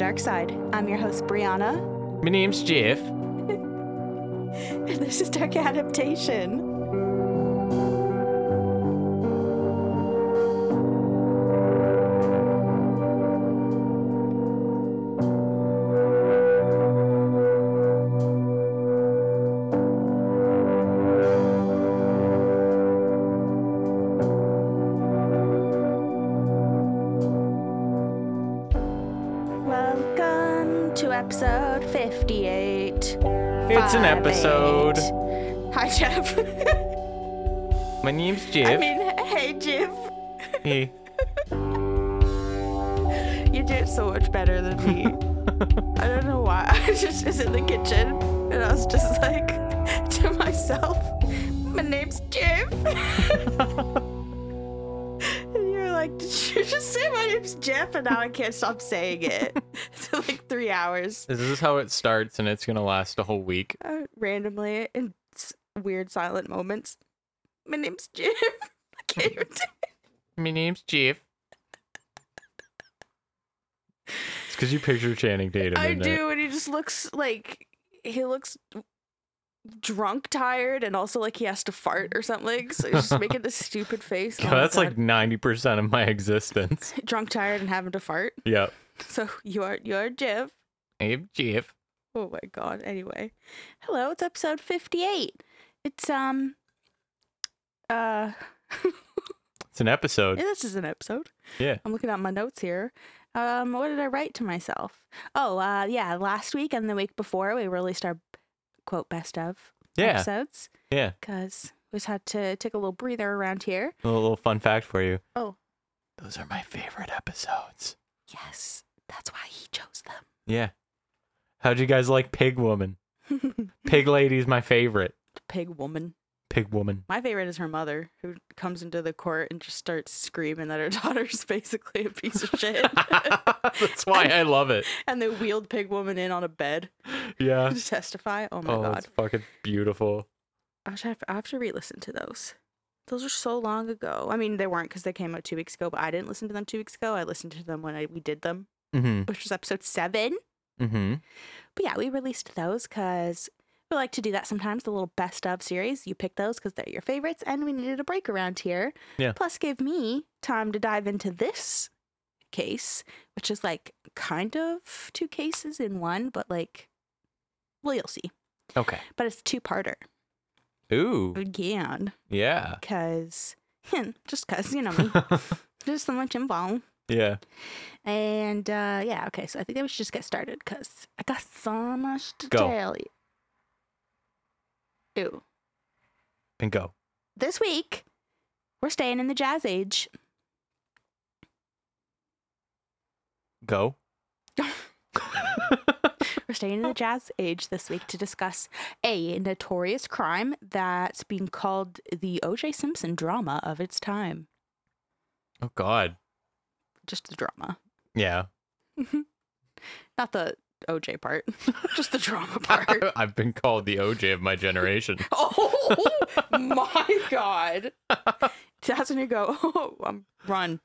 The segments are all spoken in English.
Dark Side. I'm your host, Brianna, My name's Jeff. and this is Dark Adaptation. Episode. Hi, Jeff. My name's Jeff. I mean, hey, Jeff. hey. You do it so much better than me. I don't know why. I just was in the kitchen and I was just like to myself, my name's Jeff. and you're like, did you just say my name's Jeff? And now I can't stop saying it. For like three hours. This is how it starts, and it's gonna last a whole week. Uh, randomly in s- weird silent moments. My name's Jeff. I can't even do My name's Jeff. It's because you picture Channing Tatum. I in it. do, and he just looks like he looks drunk, tired, and also like he has to fart or something. So he's just making this stupid face. Oh God, my that's like God. ninety percent of my existence. drunk, tired, and having to fart. Yep. So you are you are Jeff. Hey, Jeff. Oh my god. Anyway, hello. It's episode fifty-eight. It's um, uh, It's an episode. yeah, this is an episode. Yeah. I'm looking at my notes here. Um, what did I write to myself? Oh, uh, yeah, last week and the week before we released our quote best of Yeah. episodes Yeah. because we just had to take a little breather around here. A little fun fact for you. Oh. Those are my favorite episodes. Yes, that's why he chose them. Yeah. How'd you guys like Pig Woman? Pig Lady's my favorite. Pig woman. Pig Woman. My favorite is her mother, who comes into the court and just starts screaming that her daughter's basically a piece of shit. That's why I love it. and they wheeled Pig Woman in on a bed Yeah. to testify. Oh my oh, god. it's fucking beautiful. I should have, I have to re-listen to those. Those are so long ago. I mean, they weren't because they came out two weeks ago, but I didn't listen to them two weeks ago. I listened to them when I, we did them, Mm-hmm. which was episode seven. Mm-hmm. But yeah, we released those because we like to do that sometimes. The little best of series, you pick those because they're your favorites, and we needed a break around here. Yeah. Plus, gave me time to dive into this case, which is like kind of two cases in one, but like, well, you'll see. Okay. But it's two parter Ooh. again. Yeah. because just because you know me there's so much involved Yeah. and uh yeah okay so i think that we should just get started because i got so much to Go. tell you Ew. And go. this week we're staying in the jazz age Go. we're staying in the jazz age this week to discuss a notorious crime that's being called the oj simpson drama of its time oh God. Just the drama Yeah. not the oj part just the drama part I've been called the OJ of my generation. Oh my god. That's when you go, oh, um, run.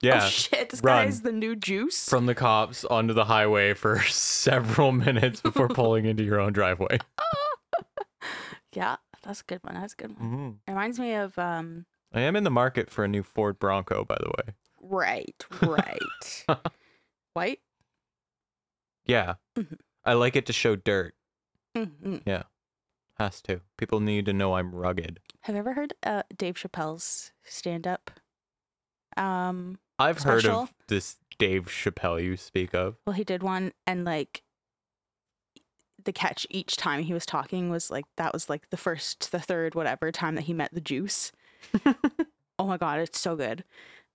Yeah. Oh shit, this run. guy is the new juice. From the cops onto the highway for several minutes before pulling into your own driveway. yeah, that's a good one. That's a good one. Mm-hmm. It reminds me of um I am in the market for a new Ford Bronco, by the way. Right, right. White? Yeah. Mhm. I like it to show dirt. Mhm. Has to. People need to know I'm rugged. Have you ever heard uh Dave Chappelle's stand up? Um I've heard of this Dave Chappelle you speak of. well he did one and like the catch each time he was talking was like that was like the first, the third, whatever time that he met the juice. oh my god, it's so good.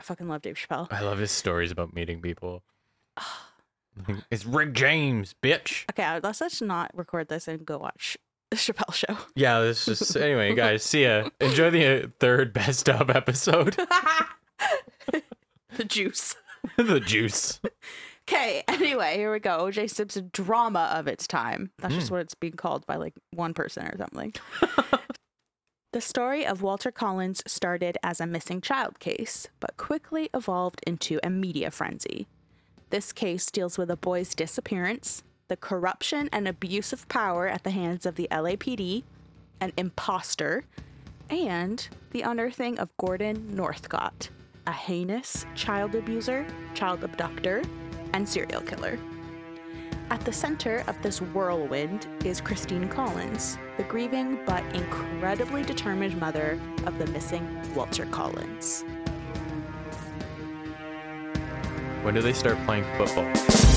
I fucking love Dave Chappelle. I love his stories about meeting people. It's Rick James, bitch. Okay, uh, let's let's not record this and go watch the Chappelle show. Yeah, this is anyway, guys. See ya. Enjoy the uh, third best of episode. the juice. the juice. Okay, anyway, here we go. OJ Simpson drama of its time. That's just Mm. what it's being called by like one person or something. The story of Walter Collins started as a missing child case, but quickly evolved into a media frenzy. This case deals with a boy's disappearance, the corruption and abuse of power at the hands of the LAPD, an imposter, and the unearthing of Gordon Northcott, a heinous child abuser, child abductor, and serial killer. At the center of this whirlwind is Christine Collins, the grieving but incredibly determined mother of the missing Walter Collins. When do they start playing football?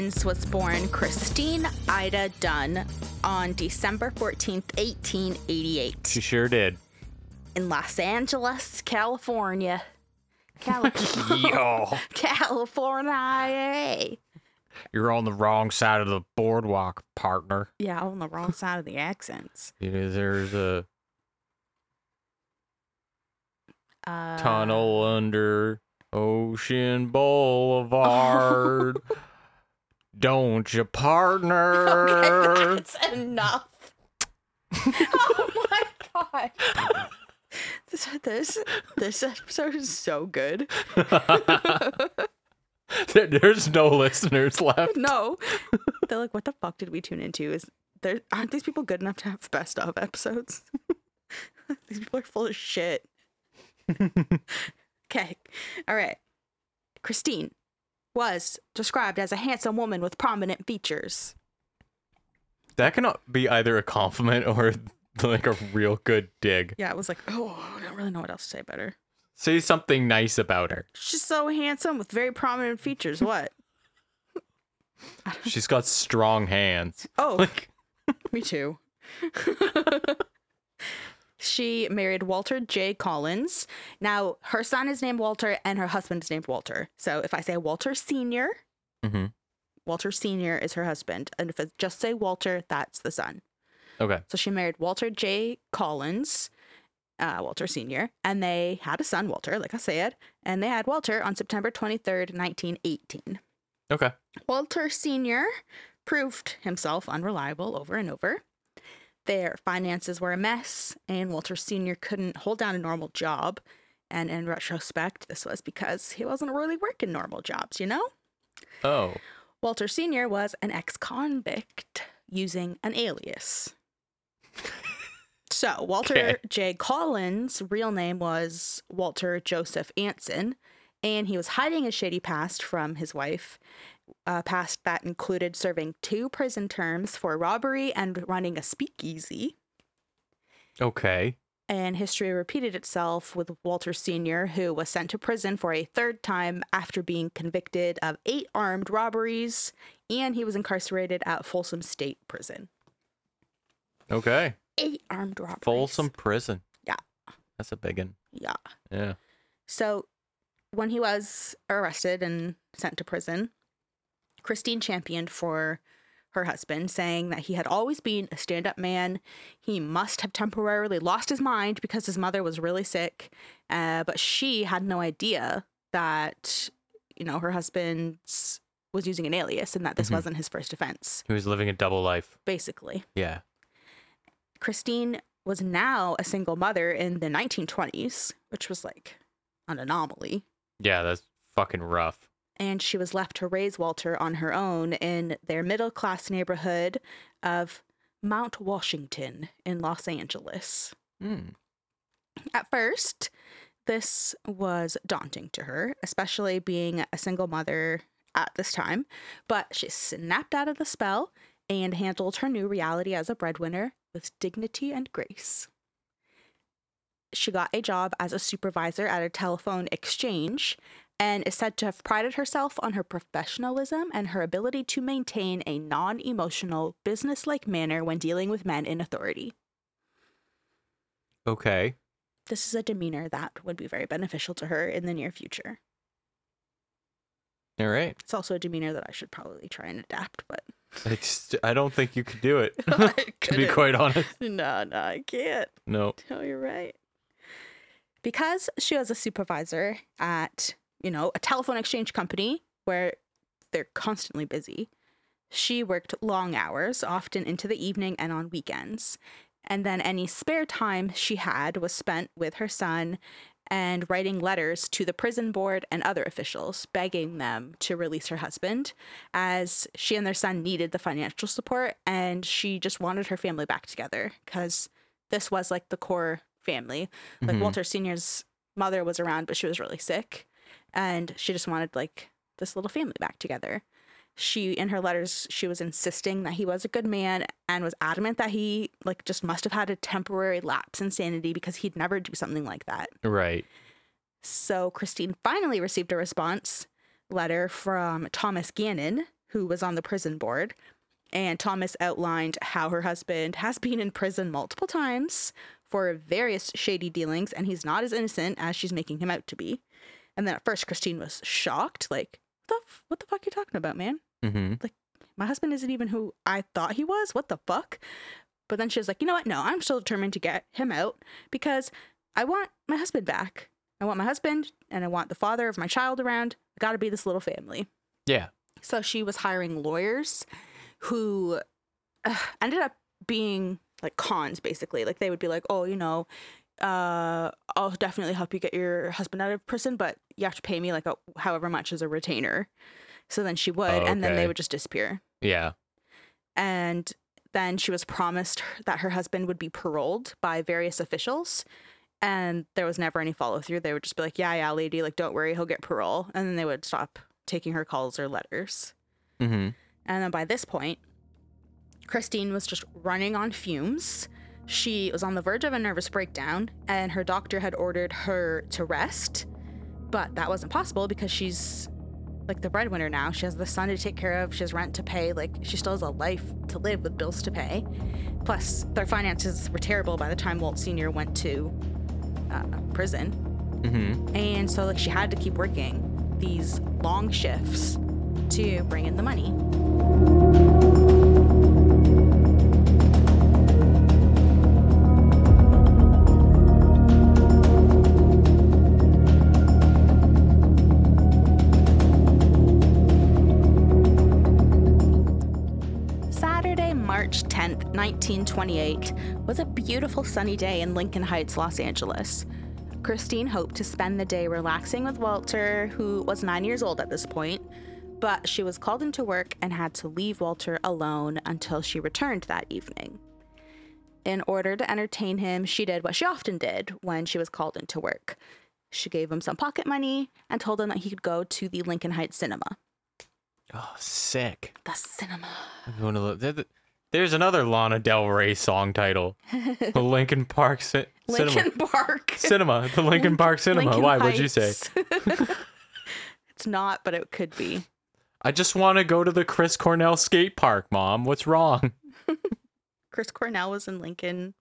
Collins was born Christine Ida Dunn on December 14th, 1888, She sure did. in Los Angeles, California. Cali- Yo, California. you're on the wrong side of the boardwalk, partner. Yeah, on the wrong side of the accents. You know, There's a Uh, tunnel under Ocean Boulevard. Don't you, partner? Okay, that's enough. oh my god. This, this this episode is so good. There- There's no listeners left. No, they're like, "What the fuck did we tune into?" Is there aren't these people good enough to have best of episodes? these people are full of shit. okay, all right. Christine was described as a handsome woman with prominent features. That cannot be either a compliment or like a real good dig. Yeah, it was like, oh, I don't really know what else to say better. Say something nice about her. She's so handsome with very prominent features. What? She's got strong hands. Oh, Like, me too. she married Walter J. Collins. Now, her son is named Walter and her husband is named Walter. So if I say Walter Sr., hmm Walter Sr. is her husband. And if I just say Walter, that's the son. okay. So she married Walter J. Collins, uh, Walter Sr., and they had a son, Walter, like I said, and they had Walter on September 23rd, 1918. Okay. Walter Sr. proved himself unreliable over and over. Their finances were a mess, and Walter Sr. couldn't hold down a normal job. And in retrospect, this was because he wasn't really working normal jobs, you know? Oh. Walter Sr. was an ex convict using an alias. So, Walter Okay. J. Collins' real name was Walter Joseph Anson, and he was hiding his shady past from his wife. A past that included serving two prison terms for robbery and running a speakeasy. Okay. And history repeated itself with Walter Sr., who was sent to prison for a third time after being convicted of eight armed robberies, and he was incarcerated at Folsom State Prison. Okay. Eight armed robberies. Folsom Prison. Yeah. That's a big one. Yeah. Yeah. So when he was arrested and sent to prison, Christine championed for her husband, saying that he had always been a stand up man. He must have temporarily lost his mind because his mother was really sick. Uh, but she had no idea that, you know, her husband was using an alias and that this Mhm. wasn't his first offense, He was living a double life. basically. Yeah. Christine was now a single mother in the 1920s, which was like an anomaly. Yeah, that's fucking rough. And she was left to raise Walter on her own in their middle class neighborhood of Mount Washington in Los Angeles. Mm. At first, this was daunting to her, especially being a single mother at this time, but she snapped out of the spell and handled her new reality as a breadwinner with dignity and grace. She got a job as a supervisor at a telephone exchange and is said to have prided herself on her professionalism and her ability to maintain a non emotional, business like manner when dealing with men in authority. Okay. This is a demeanor that would be very beneficial to her in the near future. All right. It's also a demeanor that I should probably try and adapt, but It's, I don't think you could do it. I to be quite honest. no, no, I can't. No. No, you're right. Because she was a supervisor at you know, a telephone exchange company where they're constantly busy. She worked long hours, often into the evening and on weekends. And then any spare time she had was spent with her son and writing letters to the prison board and other officials, begging them to release her husband, as she and their son needed the financial support and she just wanted her family back together because this was like the core family. Like Mhm. Walter Sr.'s mother was around, but she was really sick and she just wanted like this little family back together. She in her letters she was insisting that he was a good man and was adamant that he like just must have had a temporary lapse in sanity because he'd never do something like that. Right. So Christine finally received a response letter from Thomas Gannon, who was on the prison board. And Thomas outlined how her husband has been in prison multiple times for various shady dealings, and he's not as innocent as she's making him out to be. And then at first, Christine was shocked, like, what "The f- what the fuck you talking about, man? Mm-hmm. My husband isn't even who I thought he was. What the fuck?" But then she was like, "You know what? No, I'm still determined to get him out because I want my husband back. I want my husband and I want the father of my child around. I got to be this little family." Yeah. So she was hiring lawyers who uh, ended up being like cons, basically. Like they would be like, oh, you know, uh, I'll definitely help you get your husband out of prison, but you have to pay me like a, however much as a retainer. So then she would, and then they would just disappear. Yeah. And then she was promised that her husband would be paroled by various officials. And there was never any follow through. They would just be like, yeah, yeah, lady, like, don't worry, he'll get parole. And then they would stop taking her calls or letters. Mm-hmm. And then by this point, Christine was just running on fumes. She was on the verge of a nervous breakdown, and her doctor had ordered her to rest. But that wasn't possible because she's like the breadwinner now. She has the son to take care of, she has rent to pay. Like, she still has a life to live with bills to pay. Plus, their finances were terrible by the time Walt Sr. went to uh, prison. Mm-hmm. And so, like, she had to keep working these long shifts to bring in the money. 1928, was a beautiful sunny day in Lincoln Heights, Los Angeles. Christine hoped to spend the day relaxing with Walter, who was nine years old at this point, but she was called into work and had to leave Walter alone until she returned that evening. In order to entertain him, she did what she often did when she was called into work. She gave him some pocket money and told him that he could go to the Lincoln Heights Cinema. Oh, sick. The cinema. I'm going to look. there- there- There's another Lana Del Rey song title. the Lincoln Park Ci- Cinema. Lincoln Park. Cinema. The Lincoln Park Cinema. Lincoln Why would you say? It's not, but it could be. I just want to go to the Chris Cornell skate park, Mom. What's wrong? Chris Cornell was in Lincoln.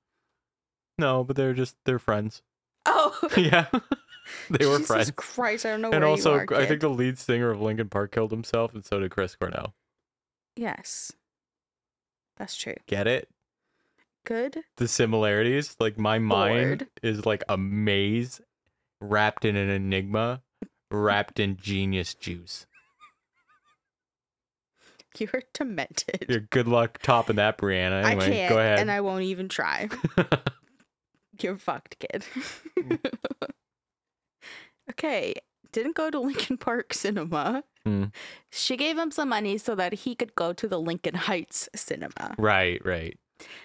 No, but they're just they're friends. Oh, yeah. they were Jesus friends. Christ, I don't know And where also, you are, I think the lead singer of Linkin Park killed himself, and so did Chris Cornell. yes, that's true. Get it? Good. The similarities? Like, my mind Bored. is like a maze wrapped in an enigma, wrapped in genius juice. You're demented. You're good luck topping that, Brianna. Anyway, I can't, go ahead. and I won't even try. You're fucked, kid. okay, didn't go to Lincoln Park Cinema. Hmm. She gave him some money so that he could go to the Lincoln Heights Cinema. right, right.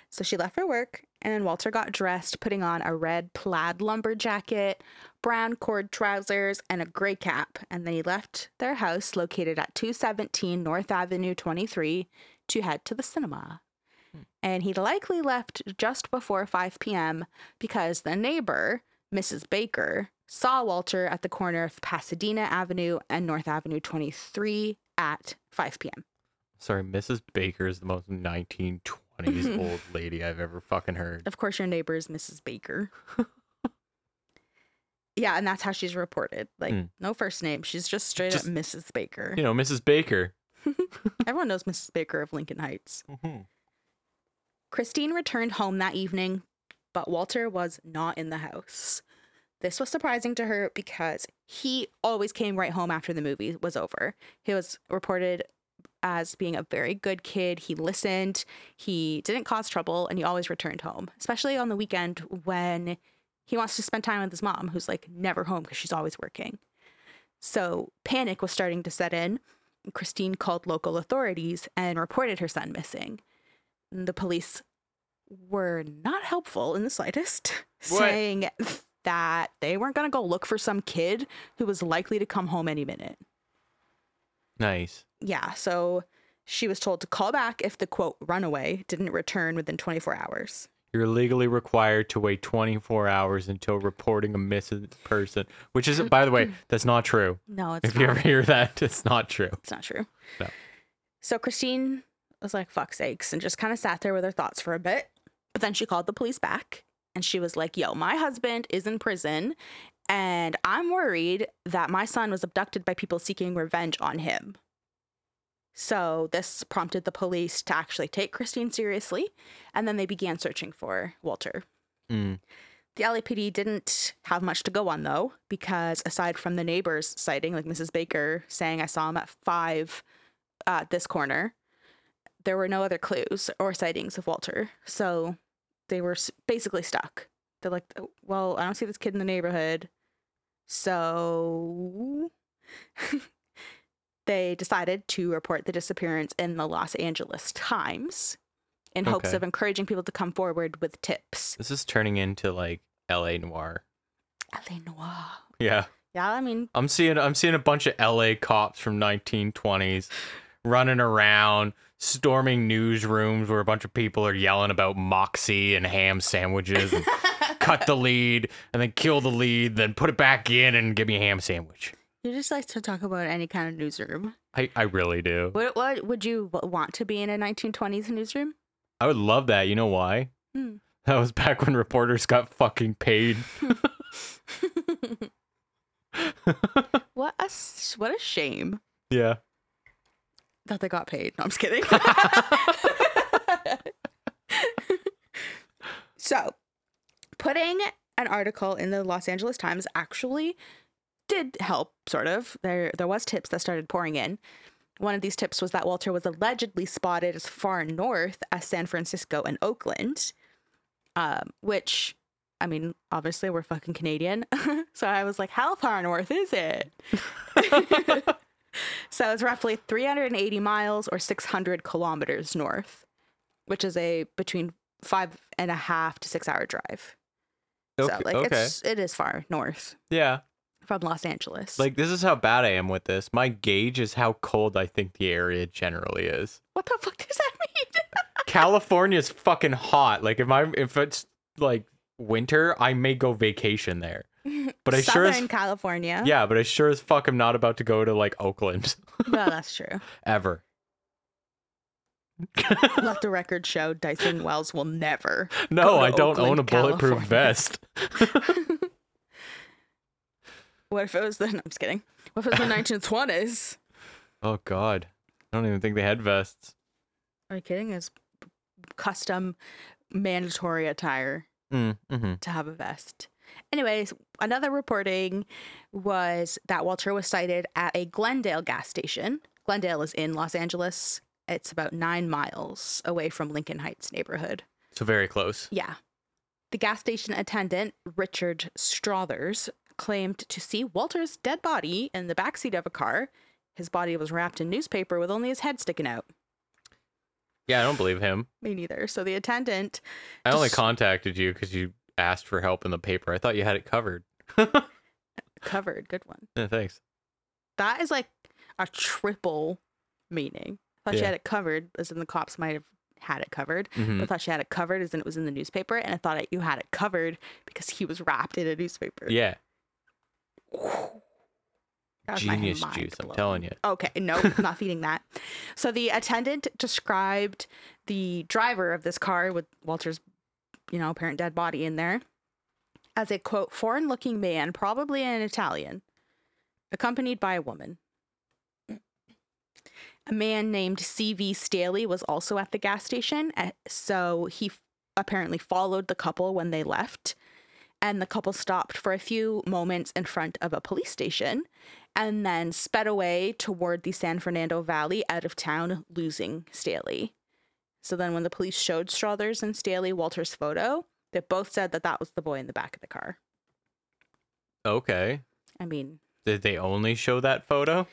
So she left for work, and Walter got dressed, putting on a red plaid lumber jacket, brown cord trousers, and a gray cap. And then he left their house located at 217 North Avenue 23 to head to the cinema. And he likely left just before 5 p.m. because the neighbor, Mrs. Baker, saw Walter at the corner of Pasadena Avenue and North Avenue 23 at 5 p.m. Sorry, Mrs. Baker is the most 1920s old lady I've ever fucking heard. Of course, your neighbor is Mrs. Baker. yeah, and that's how she's reported. Like, Hmm. no first name. She's just straight Just- up Mrs. Baker. You know, Mrs. Baker. Everyone knows Mrs. Baker of Lincoln Heights. Mm-hmm. Christine returned home that evening, but Walter was not in the house. This was surprising to her because he always came right home after the movie was over. He was reported as being a very good kid. He listened, he didn't cause trouble, and he always returned home, especially on the weekend when he wants to spend time with his mom, who's like never home because she's always working. So panic was starting to set in. Christine called local authorities and reported her son missing. The police were not helpful in the slightest, What? saying that they weren't going to go look for some kid who was likely to come home any minute. Nice. Yeah, so she was told to call back if the quote runaway didn't return within 24 hours. You're legally required to wait 24 hours until reporting a missing person, which is, by the way, that's not true. No, it's If you ever hear that, it's not true. It's not true. No. So Christine was like, fuck sakes, and just kind of sat there with her thoughts for a bit. But then she called the police back and she was like, yo, my husband is in prison and I'm worried that my son was abducted by people seeking revenge on him. So this prompted the police to actually take Christine seriously and then they began searching for Walter. Mm. The LAPD didn't have much to go on though, because aside from the neighbors sighting, like Mrs. Baker saying, I saw him at five uh, at this corner, there were no other clues or sightings of Walter. So they were basically stuck. They're like, "Oh, well, I don't see this kid in the neighborhood. So they decided to report the disappearance in the Los Angeles Times in hopes of encouraging people to come forward with tips. This is turning into like LA noir. LA Noir. Yeah. Yeah, I mean, I'm seeing I'm seeing a bunch of LA cops from 1920s running around, storming newsrooms where a bunch of people are yelling about moxie and ham sandwiches and cut the lead and then kill the lead, then put it back in and give me a ham sandwich. you just like to talk about any kind of newsroom. I, I really do. What, what would you want to be in a 1920s newsroom? I would love that. You know why? Hmm. That was back when reporters got fucking paid. What a what a shame yeah. That they got paid. No, I'm just kidding. so, putting an article in the Los Angeles Times actually did help sort of. There there was tips that started pouring in. One of these tips was that Walter was allegedly spotted as far north as San Francisco and Oakland, um, which, I mean, obviously we're fucking Canadian. so I was like, how far north is it? so it's roughly 380 miles or 600 kilometers north, which is a between five and a half to six hour drive. Okay. So like okay. it's it is far north Yeah. from Los Angeles. Like this is how bad I am with this. My gauge is how cold I think the area generally is. what the fuck does that mean? California's fucking hot. Like if I if it's like winter, I may go vacation there. But I sure Southern as California. yeah, but I sure as fuck am not about to go to like Oakland No, that's true. ever. Let the record show Dyson Wells will never. No, I don't own a bulletproof California. vest. What if it was the? No, I'm just kidding. What if it was the 1920s? Oh god. I don't even think they had vests. Are you kidding? It's custom mandatory attire Mm, hmm to have a vest. Anyways, another reporting was that Walter was sighted at a Glendale gas station. Glendale is in Los Angeles. It's about nine miles away from Lincoln Heights neighborhood. So very close. Yeah. The gas station attendant, Richard Strothers, claimed to see Walter's dead body in the backseat of a car. His body was wrapped in newspaper with only his head sticking out. Yeah, I don't believe him. Me neither. So the attendant I only Just- contacted you because you asked for help in the paper. I thought you had it covered. covered. Good one. Yeah, thanks. That is like a triple meaning. I Thought she had it covered, as in the cops might have had it covered. Mhm. But I thought she had it covered, as in it was in the newspaper. And I thought that you had it covered because he was wrapped in a newspaper. Yeah, That was my genius juice. I'm telling you. Okay, no, not feeding that. So the attendant described the driver of this car with Walter's, you know, apparent dead body in there as a quote foreign looking man, probably an Italian, accompanied by a woman. A man named C.V. Staley was also at the gas station, uh, so he f- apparently followed the couple when they left. and the couple stopped for a few moments in front of a police station and then sped away toward the San Fernando Valley out of town, losing Staley. So then, when the police showed Struthers and Staley Walter's photo, they both said that that was the boy in the back of the car. Okay. I mean, Did they only show that photo?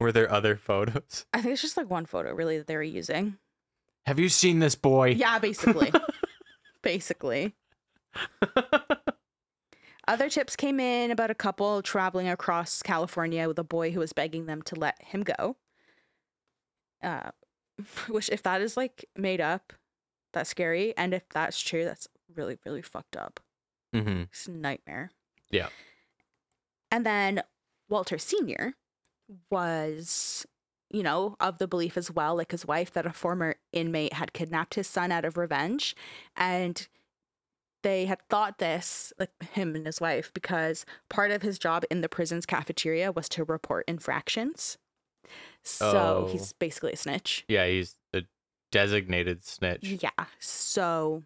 Were there other photos? I think it's just like one photo really that they were using. Have you seen this boy? Yeah, basically. basically. Other tips came in about a couple traveling across California with a boy who was begging them to let him go. Uh, which, if that is like made up, that's scary. And if that's true, that's really, really fucked up. Mm-hmm. It's a nightmare. Yeah. And then Walter Sr. was, you know, of the belief as well, like his wife, that a former inmate had kidnapped his son out of revenge. And they had thought this, like him and his wife, because part of his job in the prison's cafeteria was to report infractions. So Oh. he's basically a snitch. Yeah, he's the designated snitch. Yeah. So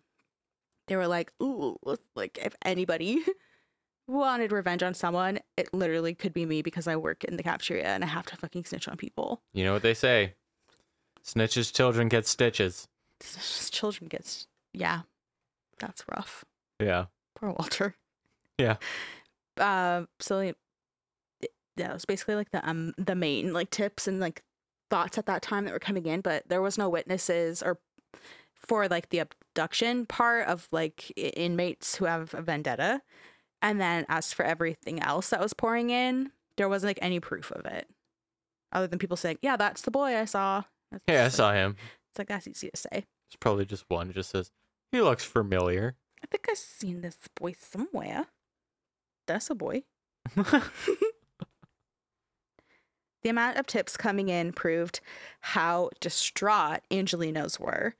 they were like, ooh, like if anybody wanted revenge on someone, it literally could be me because I work in the cafeteria and I have to fucking snitch on people. You know what they say? Snitches' children get stitches. Snitches Children gets, yeah, that's rough. Yeah. Poor Walter. Yeah. Uh, so like, it- that was basically like the um the main like tips and like thoughts at that time that were coming in, but there was no witnesses or for like the abduction part of like inmates who have a vendetta. And then as for everything else that was pouring in, there wasn't like any proof of it, other than people saying, "Yeah, that's the boy I saw." It's Yeah, I like- saw him. It's like that's easy to say. It's probably just one. Just says he looks familiar. I think I've seen this boy somewhere. That's a boy. The amount of tips coming in proved how distraught Angelenos were.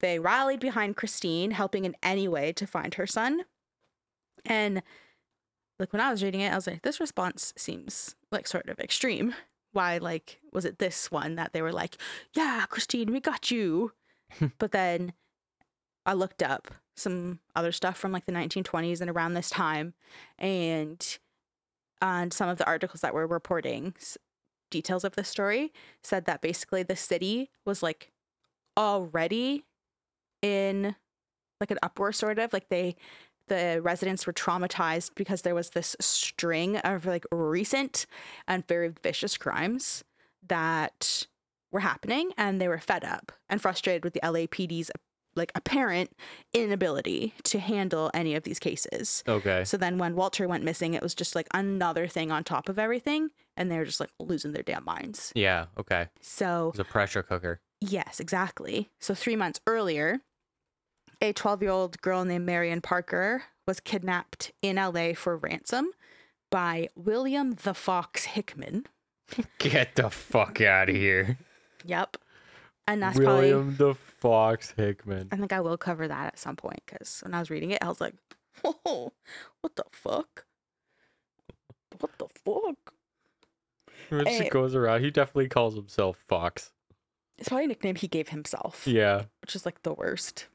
They rallied behind Christine, helping in any way to find her son. And like when I was reading it, I was like, this response seems like sort of extreme. Why, like, was it this one that they were like, yeah, Christine, we got you? but then I looked up some other stuff from like the 1920s and around this time, and on some of the articles that were reporting details of this story said that basically the city was like already in like an uproar sort of like they the residents were traumatized because there was this string of like recent and very vicious crimes that were happening and they were fed up and frustrated with the LAPD's like apparent inability to handle any of these cases. Okay. So then when Walter went missing, it was just like another thing on top of everything and they were just like losing their damn minds. Yeah. Okay. So It's a pressure cooker. Yes, exactly. So, three months earlier, a 12 year old girl named Marion Parker was kidnapped in LA for ransom by William the Fox Hickman. Get the fuck out of here. Yep. And that's probably, William the Fox Hickman. I think I will cover that at some point because when I was reading it, I was like, oh, what the fuck? What the fuck? When Eh. she goes around, he definitely calls himself Fox. It's probably a nickname he gave himself. Yeah. which is like the worst.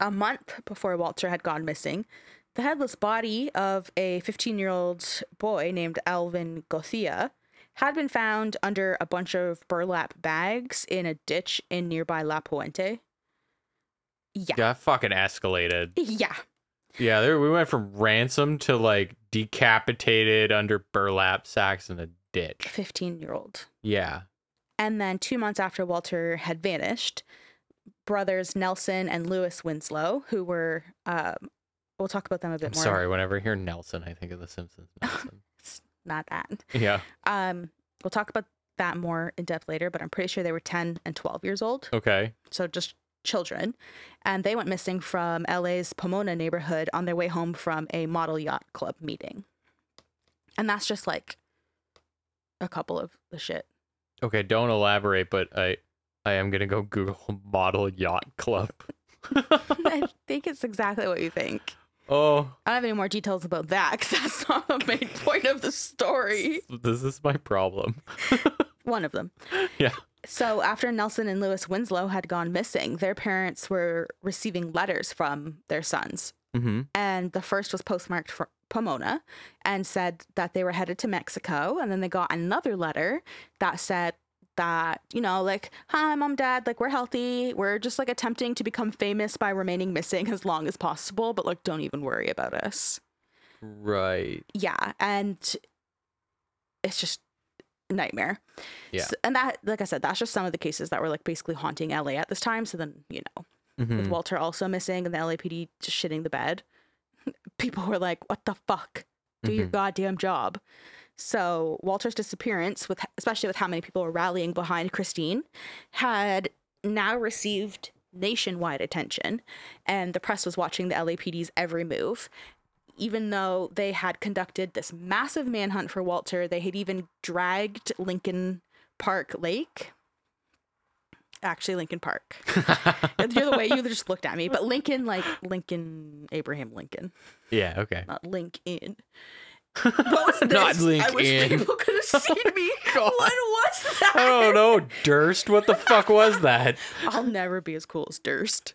A month before Walter had gone missing, the headless body of a 15 year old boy named Alvin Gothia had been found under a bunch of burlap bags in a ditch in nearby La Puente. Yeah. Yeah, fucking escalated. Yeah. Yeah, there we went from ransom to like decapitated under burlap sacks in a ditch. 15 year old. Yeah. And then two months after Walter had vanished, brothers Nelson and Lewis Winslow, who were, um, we'll talk about them a bit I'm more. sorry, whenever I hear Nelson, I think of The Simpsons. Nelson. It's not that. yeah. Um, we'll talk about that more in depth later, but I'm pretty sure they were 10 and 12 years old. Okay. So just children. And they went missing from LA's Pomona neighborhood on their way home from a model yacht club meeting. And that's just like a couple of the shit. Okay, don't elaborate, but I I am gonna go Google model yacht club. I think it's exactly what you think. Oh, I don't have any more details about that because that's not the main point of the story. this is my problem. One of them. Yeah. So after Nelson and Lewis Winslow had gone missing, their parents were receiving letters from their sons Mm-hmm. and the first was postmarked for Pomona and said that they were headed to Mexico. And then they got another letter that said that, you know, like, hi, mom, dad, like, we're healthy. We're just like attempting to become famous by remaining missing as long as possible, but like, don't even worry about us. Right. Yeah. And it's just nightmare. Yeah. S- and that, like I said, that's just some of the cases that were like basically haunting LA at this time. So then, you know, with Mhm. Walter also missing and the LAPD just shitting the bed, people were like, "What the fuck? Do your Mhm. goddamn job." So Walter's disappearance, with especially with how many people were rallying behind Christine, had now received nationwide attention, and the press was watching the LAPD's every move. Even though they had conducted this massive manhunt for Walter, they had even dragged Lincoln Park Lake. Actually, Lincoln Park. You're the way you just looked at me, but Lincoln, like Lincoln, Abraham Lincoln, yeah. Okay. not Lincoln. What was? Not I wish Lincoln. people could have seen me. Oh God. what was that? I don't know. Durst. What the fuck was that? I'll never be as cool as Durst.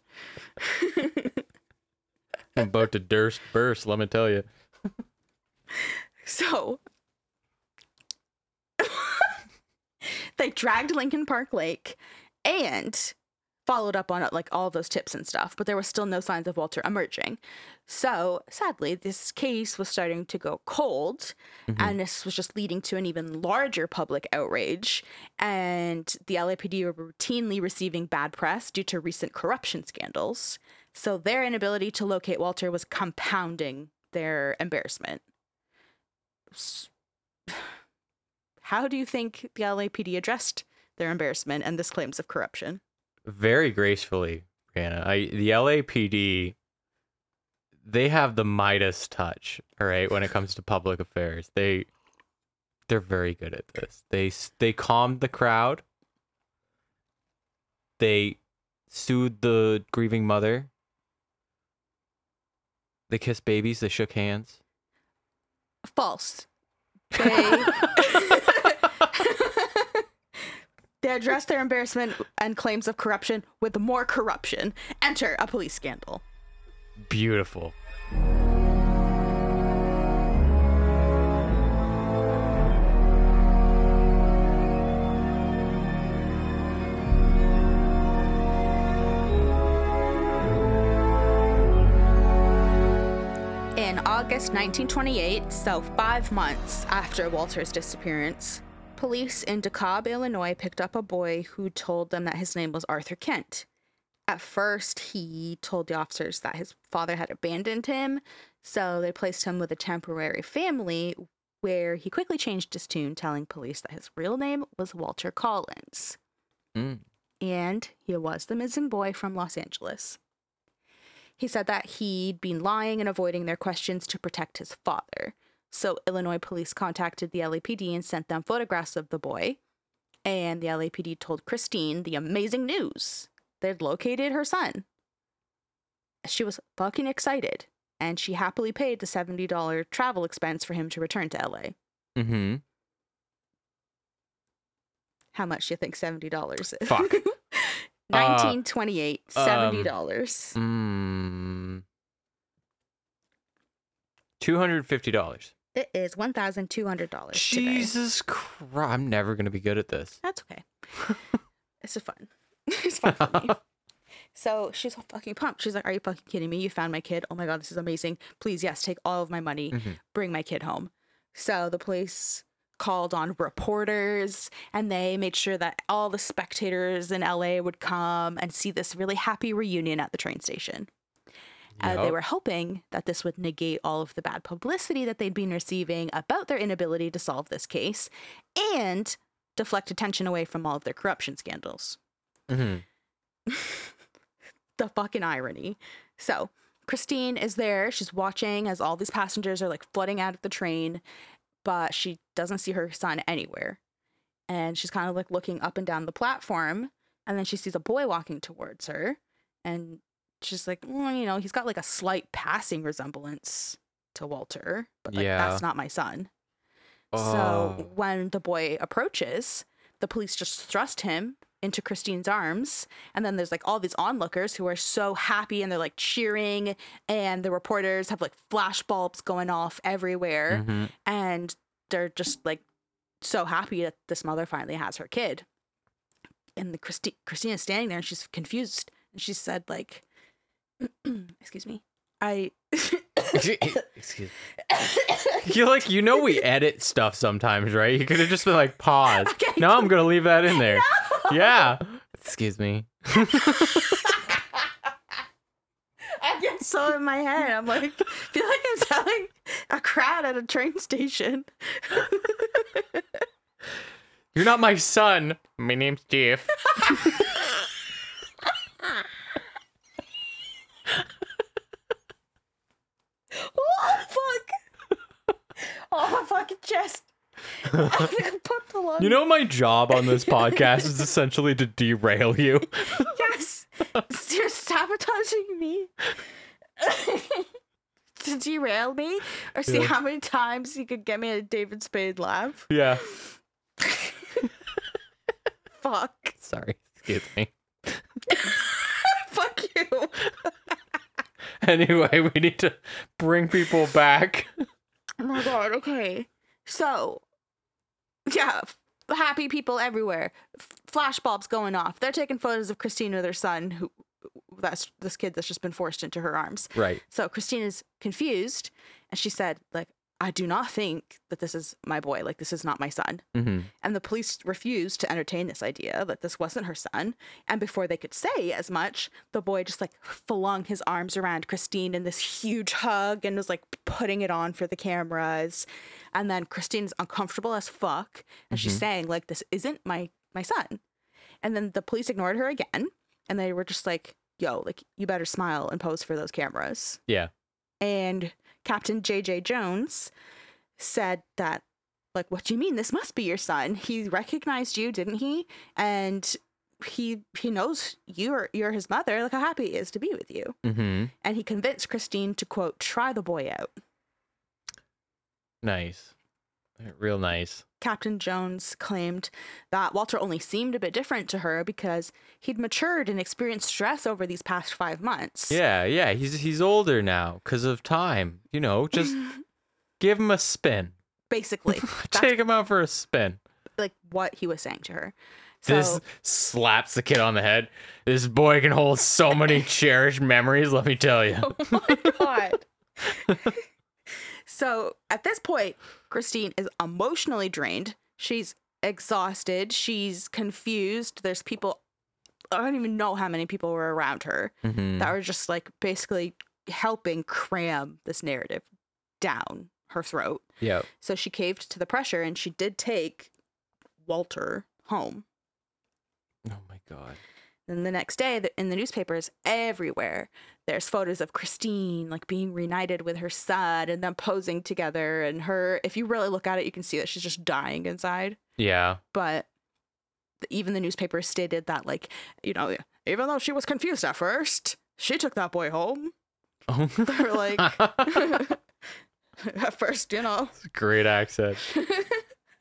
I'm about to Durst burst. Let me tell you. So they dragged Lincoln Park Lake and followed up on it like all those tips and stuff, but there was still no signs of Walter emerging. So sadly, this case was starting to go cold, mm-hmm. and this was just leading to an even larger public outrage. And the LAPD were routinely receiving bad press due to recent corruption scandals. So their inability to locate Walter was compounding their embarrassment. How do you think the LAPD addressed their embarrassment and this claims of corruption? Very gracefully, Brianna. I the LAPD. They have the Midas touch, all right, when it comes to public affairs. They they're very good at this. They they calmed the crowd. They soothed the grieving mother. They kissed babies. They shook hands. False. They they address their embarrassment and claims of corruption with more corruption. Enter a police scandal. Beautiful. In August 1928, so five months after Walter's disappearance, police in DeKalb, Illinois picked up a boy who told them that his name was Arthur Kent. At first, he told the officers that his father had abandoned him, so they placed him with a temporary family where he quickly changed his tune, telling police that his real name was Walter Collins. Mm. And he was the missing boy from Los Angeles. He said that he'd been lying and avoiding their questions to protect his father. So Illinois police contacted the LAPD and sent them photographs of the boy. And the LAPD told Christine the amazing news they'd located her son. She was fucking excited, and she happily paid the $70 travel expense for him to return to LA. Mm-hmm. How much do you think $70 is? Fuck. 1928, uh, um, $70. Um, mm, $250. It is one thousand two hundred dollars. Jesus Christ! I'm never gonna be good at this. That's okay. this is fun. it's fun for me. So she's fucking pumped. She's like, "Are you fucking kidding me? You found my kid. Oh my god, this is amazing. Please, yes, take all of my money. Mm-hmm. Bring my kid home." So the police called on reporters and they made sure that all the spectators in LA would come and see this really happy reunion at the train station. Uh, they were hoping that this would negate all of the bad publicity that they'd been receiving about their inability to solve this case and deflect attention away from all of their corruption scandals. Mhm. The fucking irony. So, Christine is there. She's watching as all these passengers are like flooding out of the train, but she doesn't see her son anywhere. And she's kind of like looking up and down the platform. And then she sees a boy walking towards her. And she's like, well, you know, he's got like a slight passing resemblance to Walter, but like, Yeah. that's not my son. Oh. So when the boy approaches, the police just thrust him into Christine's arms. And then there's like all these onlookers who are so happy and they're like cheering. And the reporters have like flash bulbs going off everywhere. Mhm. And they're just like so happy that this mother finally has her kid. And the Christi- Christina's standing there and she's confused. And she said, like, excuse me, I. Excuse You like you know we edit stuff sometimes, right? You could have just been like pause. Okay, no, I'm gonna leave that in there. Yeah. Excuse me. I get so in my head. I'm like, feel like I'm telling a crowd at a train station. You're not my son. My name's Jeff. oh fuck! Oh my fucking chest. I think I put the lung. You know my job on this podcast is essentially to derail you. yes, you're sabotaging me. to derail me, or see Yeah. how many times you could get me a David Spade laugh. Yeah. Fuck. Sorry. Excuse me. Fuck you. Anyway, we need to bring people back. Oh my god, okay. So, yeah, happy people everywhere. F- flash bulbs going off. They're taking photos of Christina, their son, who that's this kid that's just been forced into her arms. Right. So Christina's confused and she said, like, I do not think that this is my boy. Like, this is not my son. Mm-hmm. And the police refused to entertain this idea that this wasn't her son. And before they could say as much, the boy just like flung his arms around Christine in this huge hug and was like putting it on for the cameras. And then Christine's uncomfortable as fuck. And she's Mhm. saying, like, this isn't my my son. And then the police ignored her again. And they were just like, yo, like, you better smile and pose for those cameras Yeah. and Captain JJ Jones said that like what do you mean this must be your son he recognized you didn't he and he he knows you're you're his mother look how happy he is to be with you Mm-hmm. and he convinced Christine to quote try the boy out Nice. Real nice. Captain Jones claimed that Walter only seemed a bit different to her because he'd matured and experienced stress over these past 5 months Yeah, yeah. He's he's older now because of time. You know, just give him a spin. basically Take him out for a spin. like what he was saying to her so This slaps the kid on the head. This boy can hold so many cherished memories, let me tell you. Oh my god. So at this point, Christine is emotionally drained. She's exhausted. She's confused. There's people I don't even know how many people were around her Mhm. that were just like basically helping cram this narrative down her throat. Yeah. So she caved to the pressure and she did take Walter home. Oh my god. Then the next day, in the newspapers everywhere, there's photos of Christine like being reunited with her son and them posing together. And her, if you really look at it, you can see that she's just dying inside. Yeah. But even the newspapers stated that, like, you know, even though she was confused at first, she took that boy home. Oh. they were like, at first, you know, Great accent.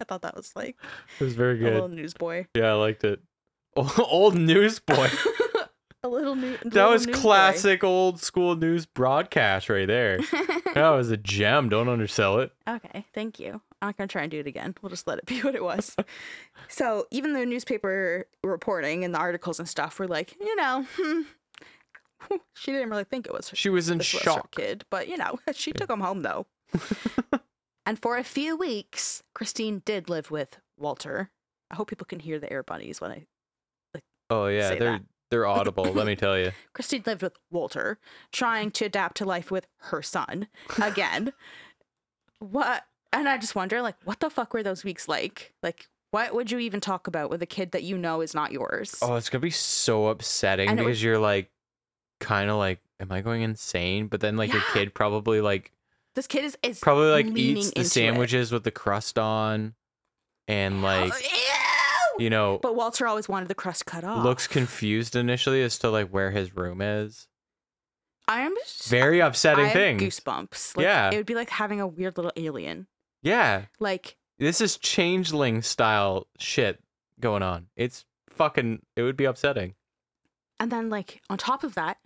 I thought that was like It was very a little good. newsboy. Yeah, I liked it. Old newsboy. a little new. That was classic old school news broadcast right there. That was a gem. Don't undersell it. Okay, thank you. I'm not gonna try and do it again. We'll just let it be what it was. so even the newspaper reporting and the articles and stuff were like, you know, hmm, she didn't really think it was her, She was in this was shock. kid, but you know, she took him home though. and for a few weeks, Christine did live with Walter. I hope people can hear the air bunnies when I. Oh yeah, they're that. they're audible. let me tell you. Christine lived with Walter, trying to adapt to life with her son again. what? And I just wonder, like, what the fuck were those weeks like? Like, what would you even talk about with a kid that you know is not yours? Oh, it's gonna be so upsetting And because was- you're like, kind of like, am I going insane? But then like your kid probably like this kid is is probably like eats the into it. sandwiches with the crust on, and like! You know But Walter always wanted the crust cut off. looks confused initially as to like where his room is. I am just, Very upsetting I thing. Goosebumps. Like, Yeah. it would be like having a weird little alien. Yeah, Like this is changeling style shit going on. It's fucking it would be upsetting. And then like on top of that,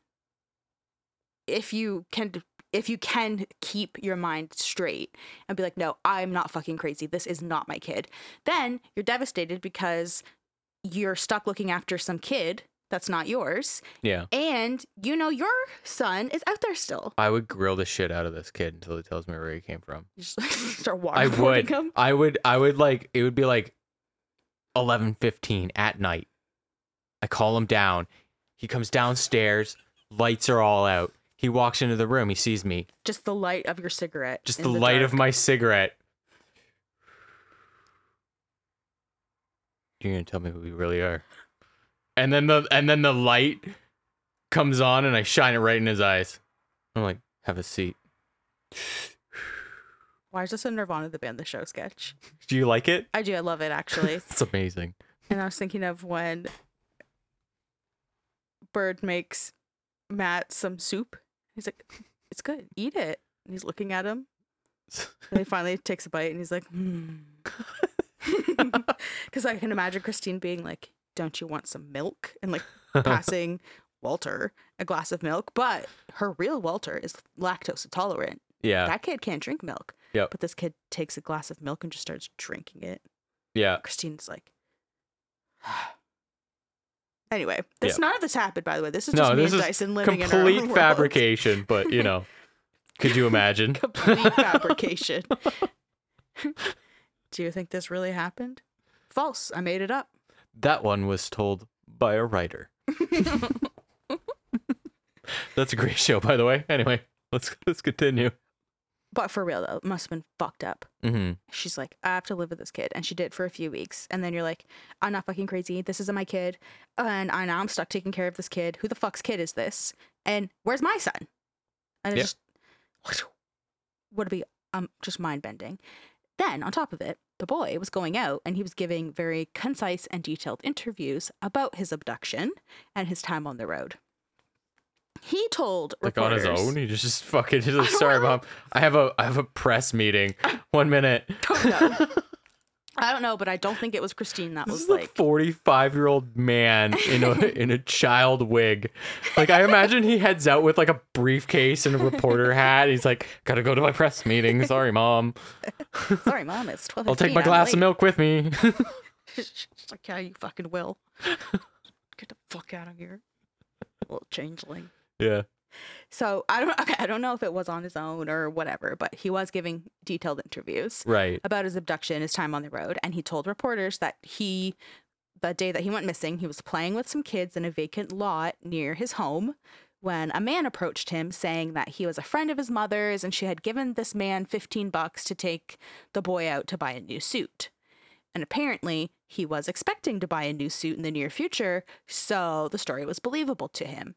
if you can if you can keep your mind straight and be like, no, I'm not fucking crazy. This is not my kid. Then you're devastated because you're stuck looking after some kid that's not yours. Yeah. And you know your son is out there still. I would grill the shit out of this kid until he tells me where he came from. You just start I waterboarding would. him. I would I would like it would be like eleven fifteen at night. I call him down. He comes downstairs, lights are all out. He walks into the room, he sees me. Just the light of your cigarette. Just in the, light of my cigarette. You're gonna tell me who we really are. And then the and then the light comes on and I shine it right in his eyes. I'm like, have a seat. Why is this a Nirvanna the band the show sketch? Do you like it? I do. I love it actually. It's amazing. and I was thinking of when Bird makes Matt some soup. He's like, "It's good. Eat it." And he's looking at him. And he finally takes a bite and he's like, "Hmm." Because I can imagine Christine being like, "Don't you want some milk?" and like passing Walter a glass of milk. But her real Walter is lactose intolerant. yeah. That kid can't drink milk. Yep. But this kid takes a glass of milk and just starts drinking it. Yeah. Christine's like. Anyway, this Yeah. none of this happened, by the way. This is No, just me and is Dyson living in our Complete own world. fabrication, but you know. Could you imagine? Complete fabrication. Do you think this really happened? False. I made it up. That one was told by a writer. That's a great show, by the way. Anyway, let's let's continue. But for real though, it must have been fucked up. Mm-hmm. She's like, I have to live with this kid, and she did for a few weeks. And then you're like, I'm not fucking crazy. This isn't my kid, and I now I'm stuck taking care of this kid. Who the fuck's kid is this? And where's my son? And it Yeah. just would be um just mind bending. Then on top of it, the boy was going out and he was giving very concise and detailed interviews about his abduction and his time on the road. He told Like on his own, he just just fucking. He's like, Sorry, know. mom. I have a I have a press meeting. One minute. I don't know, but I don't think it was Christine that This was is a like. forty-five-year-old man in a in a child wig. Like I imagine he heads out with like a briefcase and a reporter hat. He's like, "Gotta go to my press meeting. Sorry, mom. Sorry, mom, it's twelve. I'll take my glass of milk with me." She's like, yeah, you fucking will. Get the fuck out of here, little changeling. Yeah. So I don't. Okay, I don't know if it was on his own or whatever, but he was giving detailed interviews Right. about his abduction, his time on the road, and he told reporters that he, the day that he went missing, he was playing with some kids in a vacant lot near his home. When a man approached him saying that he was a friend of his mother's and she had given this man 15 bucks to take the boy out to buy a new suit. And apparently, he was expecting to buy a new suit in the near future, so the story was believable to him.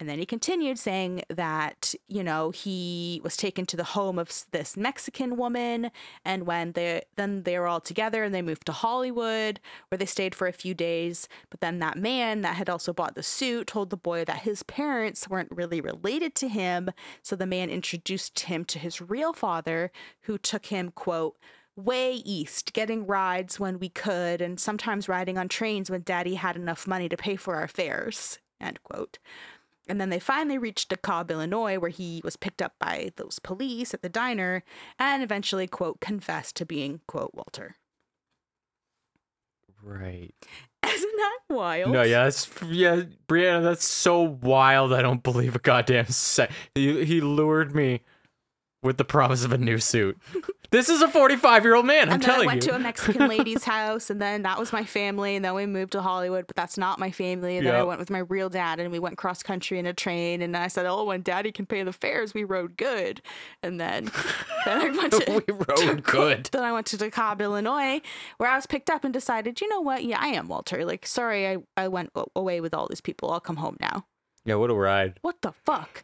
And then he continued saying that, you know, he was taken to the home of this Mexican woman. And when they then they were all together and they moved to Hollywood, where they stayed for a few days. But then that man that had also bought the suit told the boy that his parents weren't really related to him. So the man introduced him to his real father, who took him, quote, way east, getting rides when we could, and sometimes riding on trains when daddy had enough money to pay for our fares, end quote. And then they finally reached DeKalb, Illinois, where he was picked up by those police at the diner and eventually, quote, confessed to being, quote, Walter. Right. Isn't that wild? No, yeah, that's yeah, Brianna. That's so wild. I don't believe a goddamn sec. He he lured me with the promise of a new suit. this is a forty-five-year-old man. I'm and then I telling went you. to a Mexican lady's house, and then that was my family, and then we moved to Hollywood, but that's not my family. And then I went with my real dad, and we went cross country in a train, and I said, "Oh, when Daddy can pay the fares, we rode good." And then, then I went to we rode good. Then I went to DeKalb, Illinois, where I was picked up and decided, you know what? Yeah, I am Walter. Like, sorry, I, I went away with all these people. I'll come home now. Yeah, what a ride. What the fuck?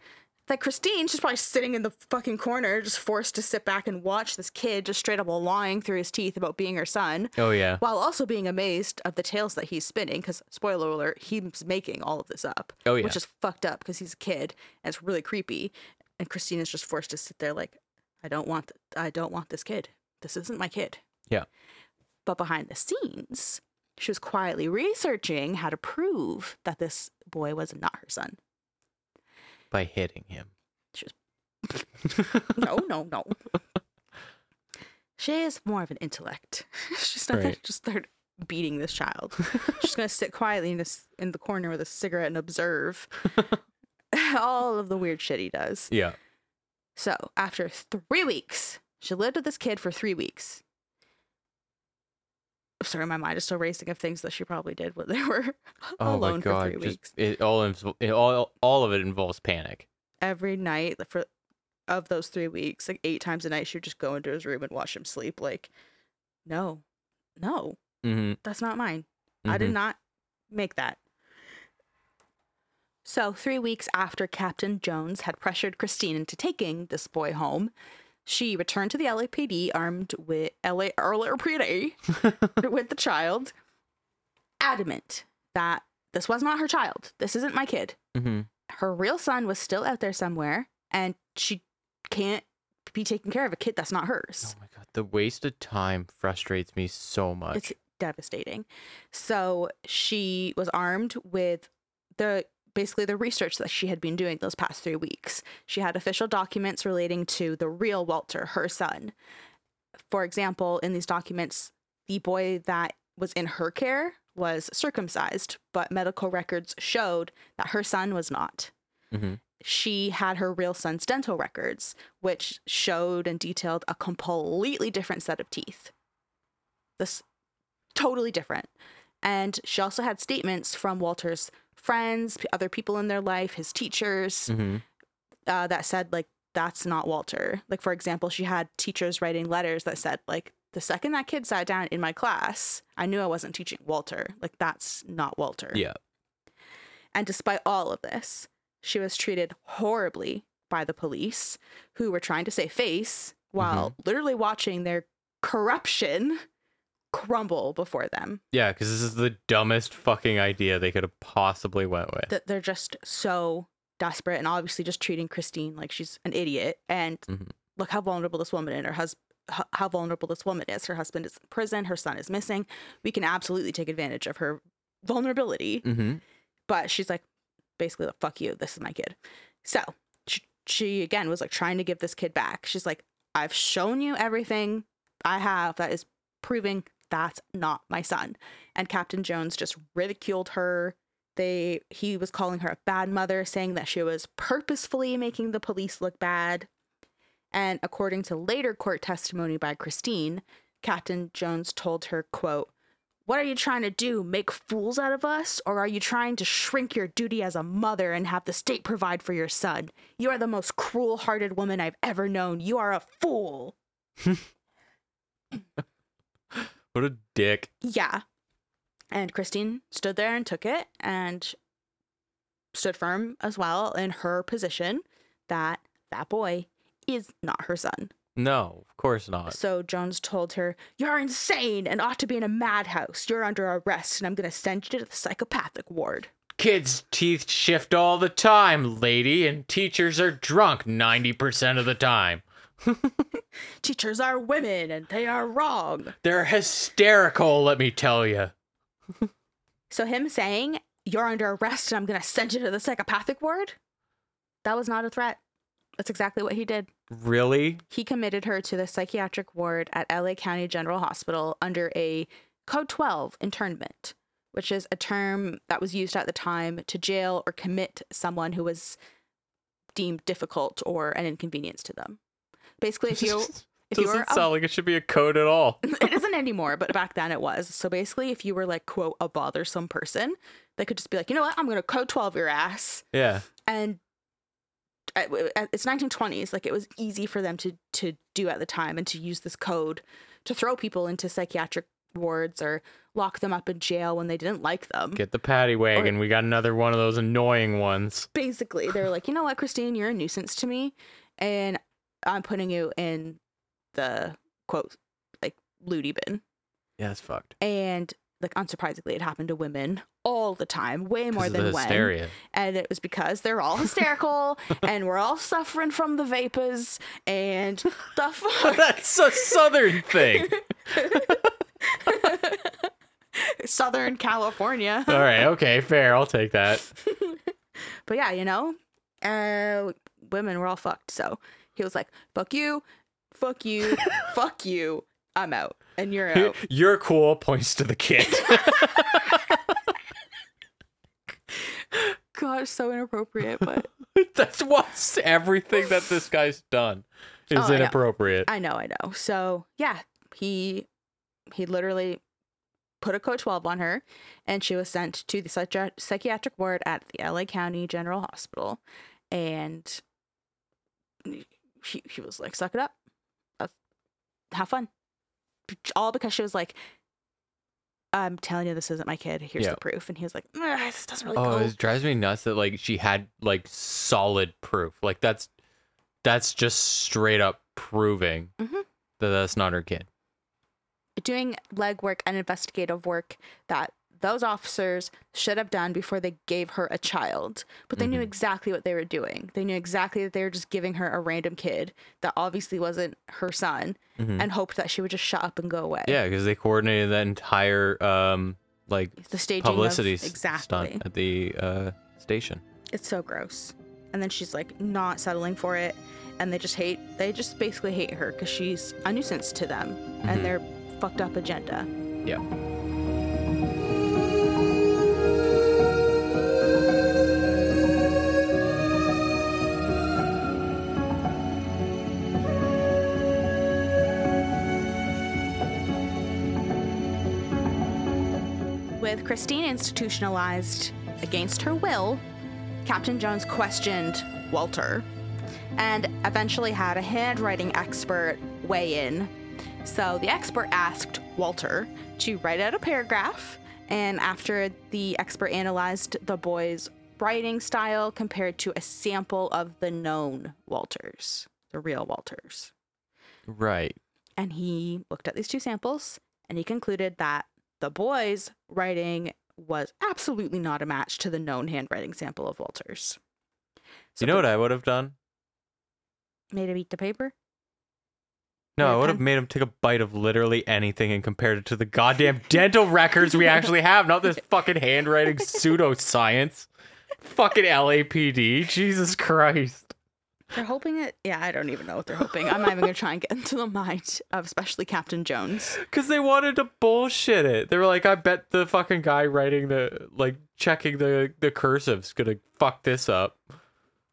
Like Christine, she's probably sitting in the fucking corner, just forced to sit back and watch this kid just straight up lying through his teeth about being her son, Oh yeah. while also being amazed of the tales that he's spinning. Because spoiler alert, he's making all of this up. Oh, yeah. which is fucked up because he's a kid and it's really creepy. And Christine is just forced to sit there like, I don't want, th- I don't want this kid. This isn't my kid. Yeah. But behind the scenes, she was quietly researching how to prove that this boy was not her son. By hitting him. No, no, no. she is more of an intellect. She's not gonna Right. just start beating this child. She's gonna sit quietly in this in the corner with a cigarette and observe all of the weird shit he does. Yeah. So after three weeks, she lived with this kid for three weeks. Sorry, my mind is still racing of things that she probably did when they were Oh alone for three Just weeks. it all it all all of it involves panic. Every night for of those three weeks, like eight times a night, she would just go into his room and watch him sleep. Like, no, no, Mm-hmm. that's not mine. I did not make that. So, three weeks after Captain Jones had pressured Christine into taking this boy home, she returned to the LAPD armed with LA LAPD with the child, adamant that this was not her child. This isn't my kid. Mm-hmm. Her real son was still out there somewhere, and she can't be taking care of a kid that's not hers. Oh my god. The waste of time frustrates me so much. It's devastating. So she was armed with the basically the research that she had been doing those past three weeks. She had official documents relating to the real Walter, her son. For example, in these documents, the boy that was in her care was circumcised, but medical records showed that her son was not. mm-hmm. She had her real son's dental records, which showed and detailed a completely different set of teeth. This totally different. And she also had statements from Walter's friends, other people in their life, his teachers, Mm-hmm. uh, that said, like, that's not Walter. Like, for example, she had teachers writing letters that said, like, the second that kid sat down in my class, I knew I wasn't teaching Walter. Like, that's not Walter. Yeah. And despite all of this, she was treated horribly by the police who were trying to save face while literally watching their corruption crumble before them. Yeah, because this is the dumbest fucking idea they could have possibly went with. That they're just so desperate and obviously just treating Christine like she's an idiot. And Mhm. look how vulnerable this woman and her husband. How vulnerable this woman is. Her husband is in prison. Her son is missing. We can absolutely take advantage of her vulnerability. Mm-hmm. but she's like basically like, fuck you this is my kid so she, she again was like trying to give this kid back she's like i've shown you everything i have that is proving that's not my son and captain jones just ridiculed her they he was calling her a bad mother saying that she was purposefully making the police look bad and according to later court testimony by christine captain jones told her quote what are you trying to do? Make fools out of us? Or are you trying to shrink your duty as a mother and have the state provide for your son? You are the most cruel hearted woman I've ever known. You are a fool. What a dick. Yeah. And Christine stood there and took it and stood firm as well in her position that that boy is not her son. No, of course not. So Jones told her, You're insane and ought to be in a madhouse. You're under arrest and I'm going to send you to the psychopathic ward. Kids' teeth shift all the time, lady, and teachers are drunk 90% of the time. Teachers are women and they are wrong. They're hysterical, let me tell you. So, him saying, You're under arrest and I'm going to send you to the psychopathic ward, that was not a threat. That's exactly what he did. Really? He committed her to the psychiatric ward at LA County General Hospital under a Code 12 internment, which is a term that was used at the time to jail or commit someone who was deemed difficult or an inconvenience to them. Basically, if you if you Doesn't were a sound like it should be a code at all. it isn't anymore, but back then it was. So basically, if you were like, quote, a bothersome person, they could just be like, you know what, I'm going to code 12 your ass. Yeah. And uh, uh, it's 1920s. Like it was easy for them to, to do at the time and to use this code to throw people into psychiatric wards or lock them up in jail when they didn't like them. Get the paddy wagon. We got another one of those annoying ones. Basically, they were like, you know what, Christine, you're a nuisance to me. And I'm putting you in the quote, like, loony bin. Yeah, it's fucked. and like unsurprisingly it happened to women all the time way more than when and it was because they're all hysterical and we're all suffering from the vapors and the fuck That's a southern thing. Southern California. All right, okay, fair. I'll take that. But yeah, you know, uh, women were all fucked. So he was like, "Fuck you, fuck you, fuck you. I'm out, and you're out." You're cool. Points to the kid. God, so inappropriate, but That's what's everything that this guy's done is Oh, I know. inappropriate. I know, I know. So yeah, he he literally put a code 12 on her and she was sent to the psychi- psychiatric ward at the LA County General Hospital and he, he was like suck it up uh, have fun all because she was like I'm telling you this isn't my kid here's Yeah. the proof and he was like this doesn't really Oh, go it drives me nuts that like she had like solid proof. Like that's that's just straight up proving Mhm. that that's not her kid. doing legwork and investigative work that those officers should have done before they gave her a child. But they knew Mhm. exactly what they were doing. They knew exactly that they were just giving her a random kid that obviously wasn't her son Mhm. and hoped that she would just shut up and go away. Yeah, because they coordinated that entire um like The staging publicity of, exactly. stunt at the uh station. It's so gross. And then she's like not settling for it and they just hate they just basically hate her cuz she's a nuisance to them Mhm. and their fucked up agenda. Yeah. With Christine institutionalized against her will, Captain Jones questioned Walter and eventually had a handwriting expert weigh in. So the expert asked Walter to write out a paragraph, and after the expert analyzed the boy's writing style compared to a sample of the known Walters, the real Walters, Right. and he looked at these two samples and he concluded that the boy's writing was absolutely not a match to the known handwriting sample of Walter's. So you know the- what I would have done? Made him eat the paper? No, I would have made him take a bite of literally anything and compared it to the goddamn dental records we actually have, not this fucking handwriting pseudoscience. Fucking LAPD. Jesus Christ. They're hoping it. Yeah, I don't even know what they're hoping. I'm not even going to try and get into the mind of especially Captain Jones. Because they wanted to bullshit it. They were like, I bet the fucking guy writing the, like, checking the, the cursive's gonna fuck this up.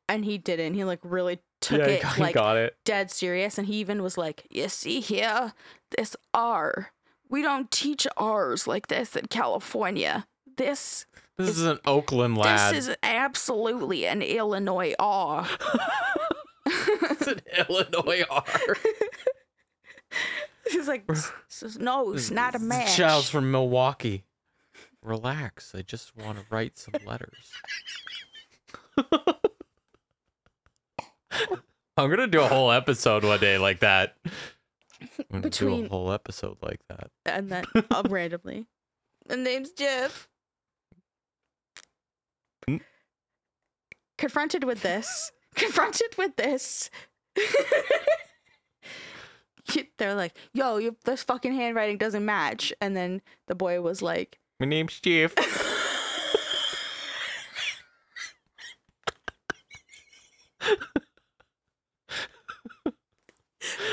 And he didn't. He like really took yeah, it he like got it. dead serious. And he even was like, You see here, this R. We don't teach R's like this in California. This This is an Oakland lad. This is absolutely an Illinois R. It's an Illinois R. He's like, "S- s- no, it's not a match. child's from Milwaukee. Relax. I just want to write some letters. I'm gonna do a whole episode one day like that. I'm gonna do Between- a whole episode like that. And then uh, randomly, my name's Jeff. Hmm? Confronted with this, confronted with this, they're like, "Yo, you, this fucking handwriting doesn't match." And then the boy was like, My name's Jeff.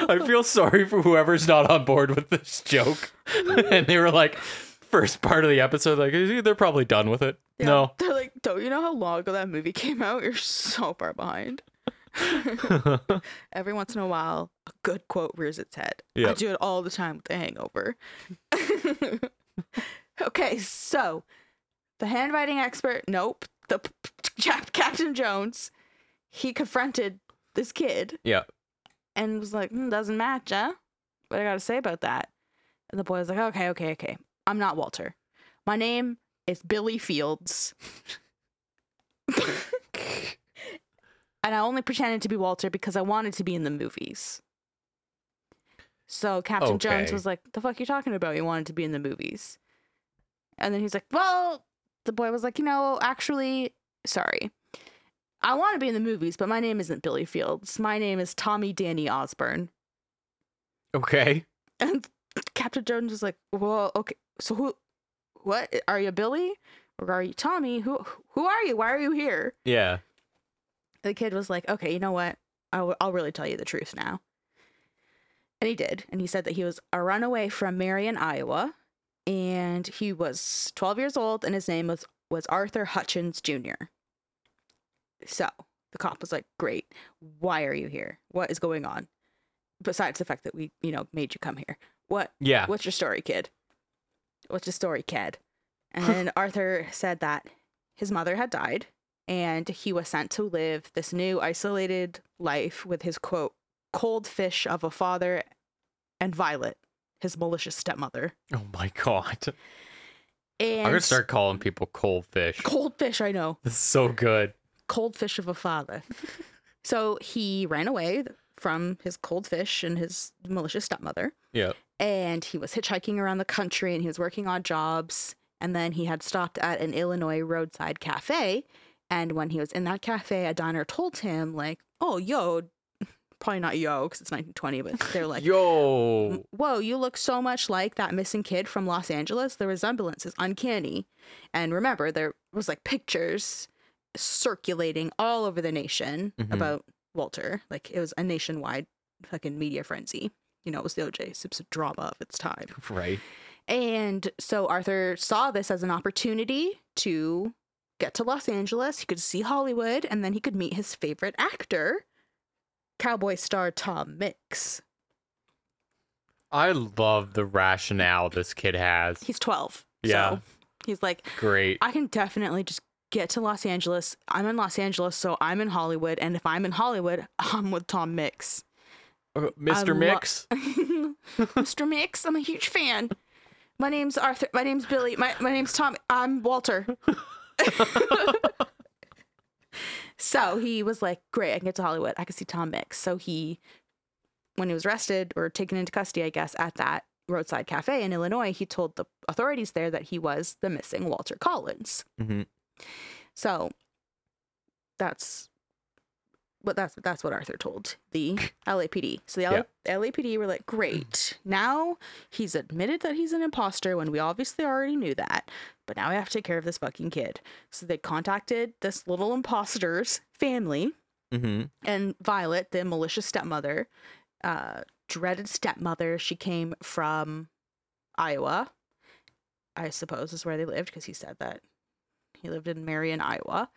I feel sorry for whoever's not on board with this joke. and they were like, first part of the episode, like, they're probably done with it. Yeah. No. Don't you know how long ago that movie came out? You're so far behind. Every once in a while, a good quote rears its head. I do it all the time with The Hangover. okay, so the handwriting expert, nope. The p- p- Captain Jones, he confronted this kid yeah. and was like, hmm, doesn't match, huh? What I gotta say about that? And the boy was like, okay, okay, okay. I'm not Walter. My name is Billy Fields. and I only pretended to be Walter because I wanted to be in the movies. So Captain Jones was like, the fuck you talking about? You wanted to be in the movies. And then he's like, well, the boy was like, you know, actually, sorry. I want to be in the movies, but my name isn't Billy Fields. My name is Tommy Danny Osborne. Okay. And Captain Jones was like, well, okay, so who what are you Billy or are you Tommy? Who who are you? Why are you here? Yeah. The kid was like, okay, you know what? I'll, I'll really tell you the truth now. And he did. And he said that he was a runaway from Marion, Iowa. And he was 12 years old and his name was, was Arthur Hutchins Jr. So the cop was like, great. Why are you here? What is going on? Besides the fact that we, you know, made you come here. What Yeah. What's your story, kid? What's your story, kid? And Arthur said that his mother had died and he was sent to live this new isolated life with his quote, cold fish of a father and Violet, his malicious stepmother. Oh my god. And I'm gonna start calling people cold fish. cold fish, I know. That's so good. Cold fish of a father. so he ran away from his cold fish and his malicious stepmother. Yeah. and he was hitchhiking around the country and he was working odd jobs and then he had stopped at an illinois roadside cafe and when he was in that cafe a diner told him like oh yo probably not yo because it's 1920 but they're like Yo. whoa you look so much like that missing kid from los angeles the resemblance is uncanny and remember there was like pictures circulating all over the nation Mhm. about walter like it was a nationwide fucking media frenzy you know it was the oj simpson drama of its time Right. And so arthur saw this as an opportunity to get to los angeles he could see hollywood and then he could meet his favorite actor cowboy star tom mix I love the rationale this kid has. he's 12 Yeah. so he's like Great. I can definitely just get to Los Angeles. I'm in Los Angeles, so I'm in Hollywood. And if I'm in Hollywood, I'm with Tom Mix. Uh, Mr. lo- Mix. Mr. Mix, I'm a huge fan. My name's Arthur. My name's Billy. My, my name's Tom. I'm Walter. so he was like, Great, I can get to Hollywood. I can see Tom Mix. So he, when he was arrested or taken into custody, I guess, at that roadside cafe in Illinois, he told the authorities there that he was the missing Walter Collins. Mhm. So that's what that's that's what Arthur told the LAPD. So the Yeah. LAPD were like, "Great. Now he's admitted that he's an imposter when we obviously already knew that. But now we have to take care of this fucking kid." So they contacted this little imposter's family Mm-hmm. and Violet, the malicious stepmother, uh, dreaded stepmother. She came from Iowa, I suppose is where they lived because he said that he lived in Marion, Iowa.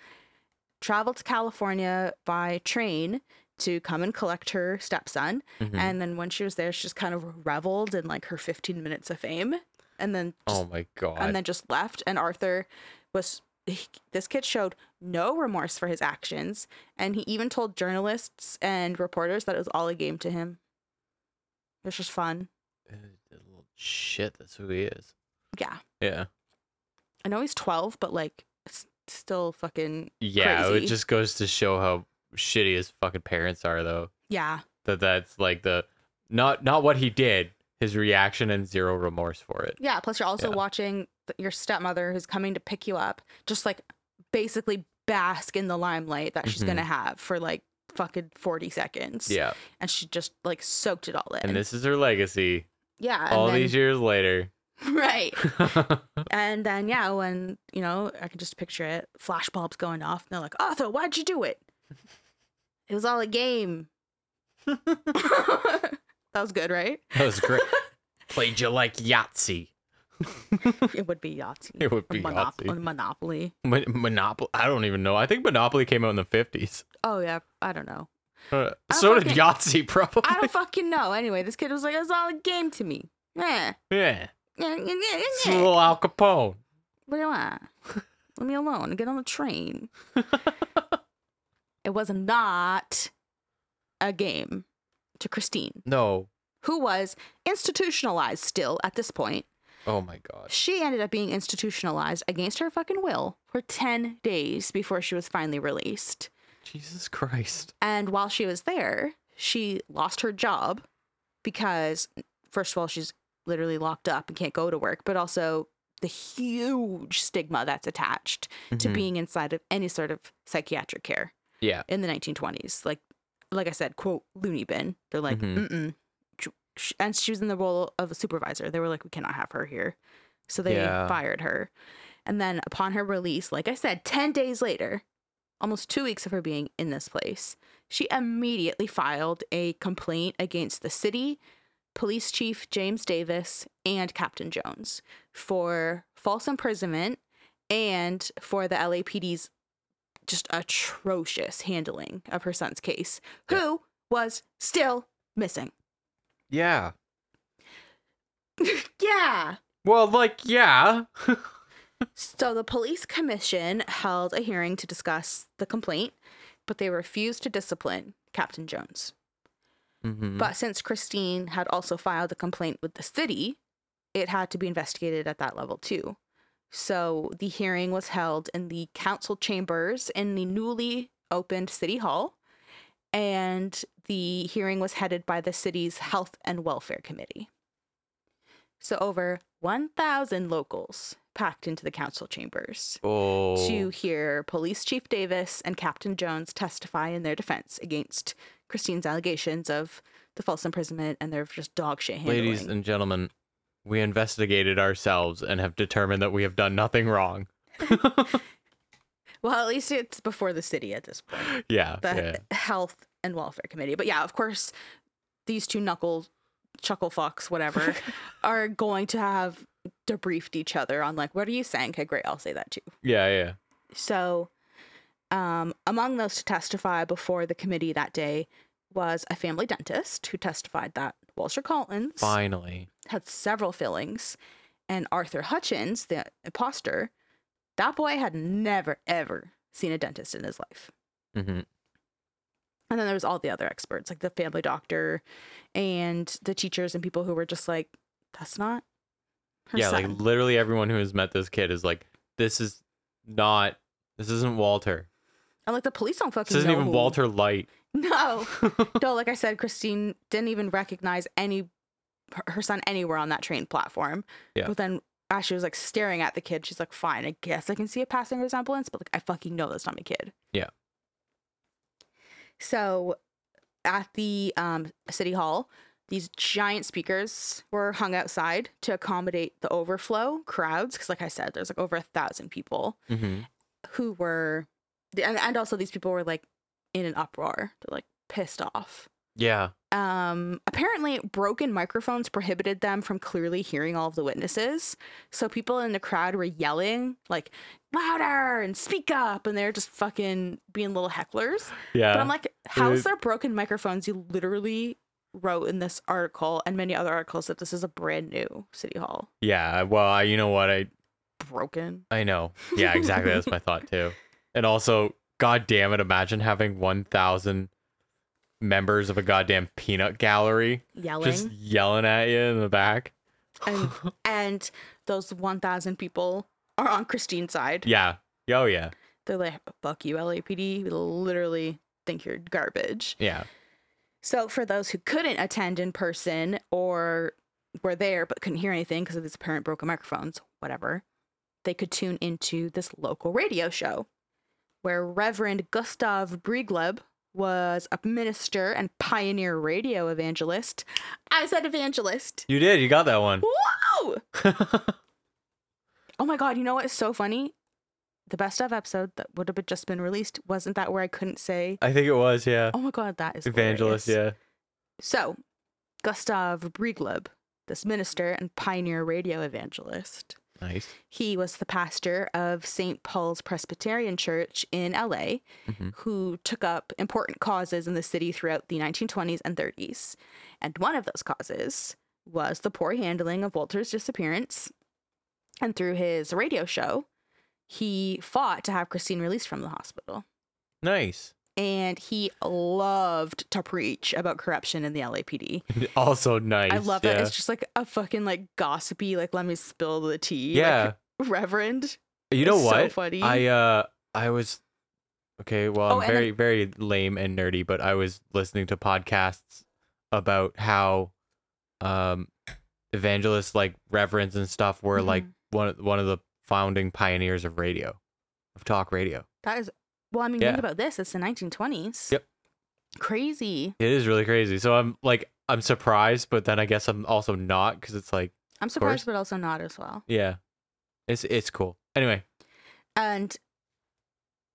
Traveled to California by train to come and collect her stepson. Mhm. And then when she was there, she just kind of reveled in like her 15 minutes of fame. And then just oh my god. and then just left. And Arthur was he- this kid showed no remorse for his actions, and he even told journalists and reporters that it was all a game to him. It was just fun. Uh, little shit. That's who he is. Yeah, Yeah. I know he's twelve, but like still fucking Yeah. Crazy. It just goes to show how shitty his fucking parents are, though. yeah, That that's like the not not what he did. His reaction and zero remorse for it. yeah. Plus, you're also Yeah. watching your stepmother who's coming to pick you up, just like basically bask in the limelight that she's Mhm. gonna have for like fucking forty seconds. Yeah. and she just like soaked it all in. And this is her legacy. yeah, all then- these years later. right. And then yeah, when you know, I can just picture it, flashbulbs going off, and they're like, Arthur, why'd you do it? It was all a game. that was good, right? that was great. Played you like Yahtzee. It would be Yahtzee. It would be Monop- Yahtzee. Monopoly. Mon- Monopoly. I don't even know. I think Monopoly came out in the fifties. Oh yeah, I don't know. Uh, I so did fucking- Yahtzee, probably. I don't fucking know. Anyway, this kid was like, it was all a game to me. Yeah. yeah. It's a little Al Capone. What do you want? Leave me alone. Get on the train. it was not a game to Christine. No. who was institutionalized still at this point. Oh my god. She ended up being institutionalized against her fucking will for 10 days before she was finally released. Jesus Christ. And while she was there, she lost her job because, first of all, she's literally locked up and can't go to work, but also the huge stigma that's attached to Mhm. being inside of any sort of psychiatric care Yeah. in the 1920s. Like, like I said, quote, loony bin. They're like, Mhm. mm-mm. And she was in the role of a supervisor. They were like, we cannot have her here. So they Yeah. fired her. And then upon her release, like I said, 10 days later, almost two weeks of her being in this place, she immediately filed a complaint against the city, police chief James Davis, and Captain Jones for false imprisonment and for the LAPD's just atrocious handling of her son's case, Yeah. who was still missing. Yeah. yeah. Well, like, yeah. So the police commission held a hearing to discuss the complaint, but they refused to discipline Captain Jones. Mhm. But since Christine had also filed a complaint with the city, it had to be investigated at that level too. So the hearing was held in the council chambers in the newly opened city hall, and the hearing was headed by the city's health and welfare committee. So over 1,000 locals packed into the council chambers oh. to hear Police Chief Davis and Captain Jones testify in their defense against Christine's allegations of the false imprisonment and they're just dog shit handling. Ladies and gentlemen, we investigated ourselves and have determined that we have done nothing wrong. well, at least it's before the city at this point, Yeah. the yeah. Health and Welfare Committee. But yeah, of course, these two knuckle chuckle fucks, whatever, are going to have debriefed each other on like, what are you saying? Okay, great, I'll say that too. Yeah, yeah. So, um, among those to testify before the committee that day was a family dentist who testified that Walter Collins Finally. had several fillings, and Arthur Hutchins, the imposter, that boy had never ever seen a dentist in his life. hmm And then there was all the other experts, like the family doctor and the teachers and people who were just like, "That's not her Yeah, son." like literally everyone who has met this kid is like, this is not, this isn't Walter. and like the police don't fucking This isn't even who- Walter Light. No, no, like I said, Christine didn't even recognize any her- son anywhere on that train platform. Yeah. But then as she was like staring at the kid, she's like, "Fine, I guess I can see a passing resemblance, but like I fucking know that's not my kid." Yeah. So, at the um, city hall, these giant speakers were hung outside to accommodate the overflow crowds. Because, like I said, there's like over a thousand people hmm who were, and, and also these people were like in an uproar. They're like pissed off Yeah. um apparently broken microphones prohibited them from clearly hearing all of the witnesses so people in the crowd were yelling like louder and speak up and they're just fucking being little hecklers Yeah. but i'm like how's there broken microphones you literally wrote in this article and many other articles that this is a brand new city hall yeah. Well, I, you know what? I, broken I know. Yeah, exactly. That's my thought too. And also, god damn it, imagine having 1,000 members of a goddamn peanut gallery yelling just yelling at you in the back. and and those 1000 people are on christine's side Yeah. Oh, yeah. they're like fuck you lapd we literally think you're garbage Yeah. So, for those who couldn't attend in person or were there but couldn't hear anything because of these apparent broken microphones, whatever, they could tune into this local radio show where Reverend Gustav Briegleb was a minister and pioneer radio evangelist. I said evangelist. You did. You got that one. Whoa! Oh my God, you know what is so funny? The best of episode that would have just been released wasn't that where I couldn't say, I think it was, yeah. oh my God, that is Evangelist, hilarious." yeah. So, Gustav Briegleb, this minister and pioneer radio evangelist, Nice. he was the pastor of St. Paul's Presbyterian Church in LA, Mhm. who took up important causes in the city throughout the 1920s and 30s. And one of those causes was the poor handling of Walter's disappearance. And through his radio show, he fought to have Christine released from the hospital Nice. And he loved to preach about corruption in the LAPD. Also nice. I love yeah. it. It's just like a fucking like gossipy, like let me spill the tea. Yeah. like, Reverend. you know it's so what? funny. I uh I was okay, well Oh, I'm very very lame and nerdy, but I was listening to podcasts about how um evangelists like reverends and stuff were like Mm-hmm. one of- one of the founding pioneers of radio. Of talk radio. That is well, I mean, Yeah. think about this. It's the 1920s. Yep. Crazy. It is really crazy. So I'm like I'm surprised, but then I guess I'm also not cuz it's like I'm surprised, but also not as well. Yeah. It's it's cool. Anyway. And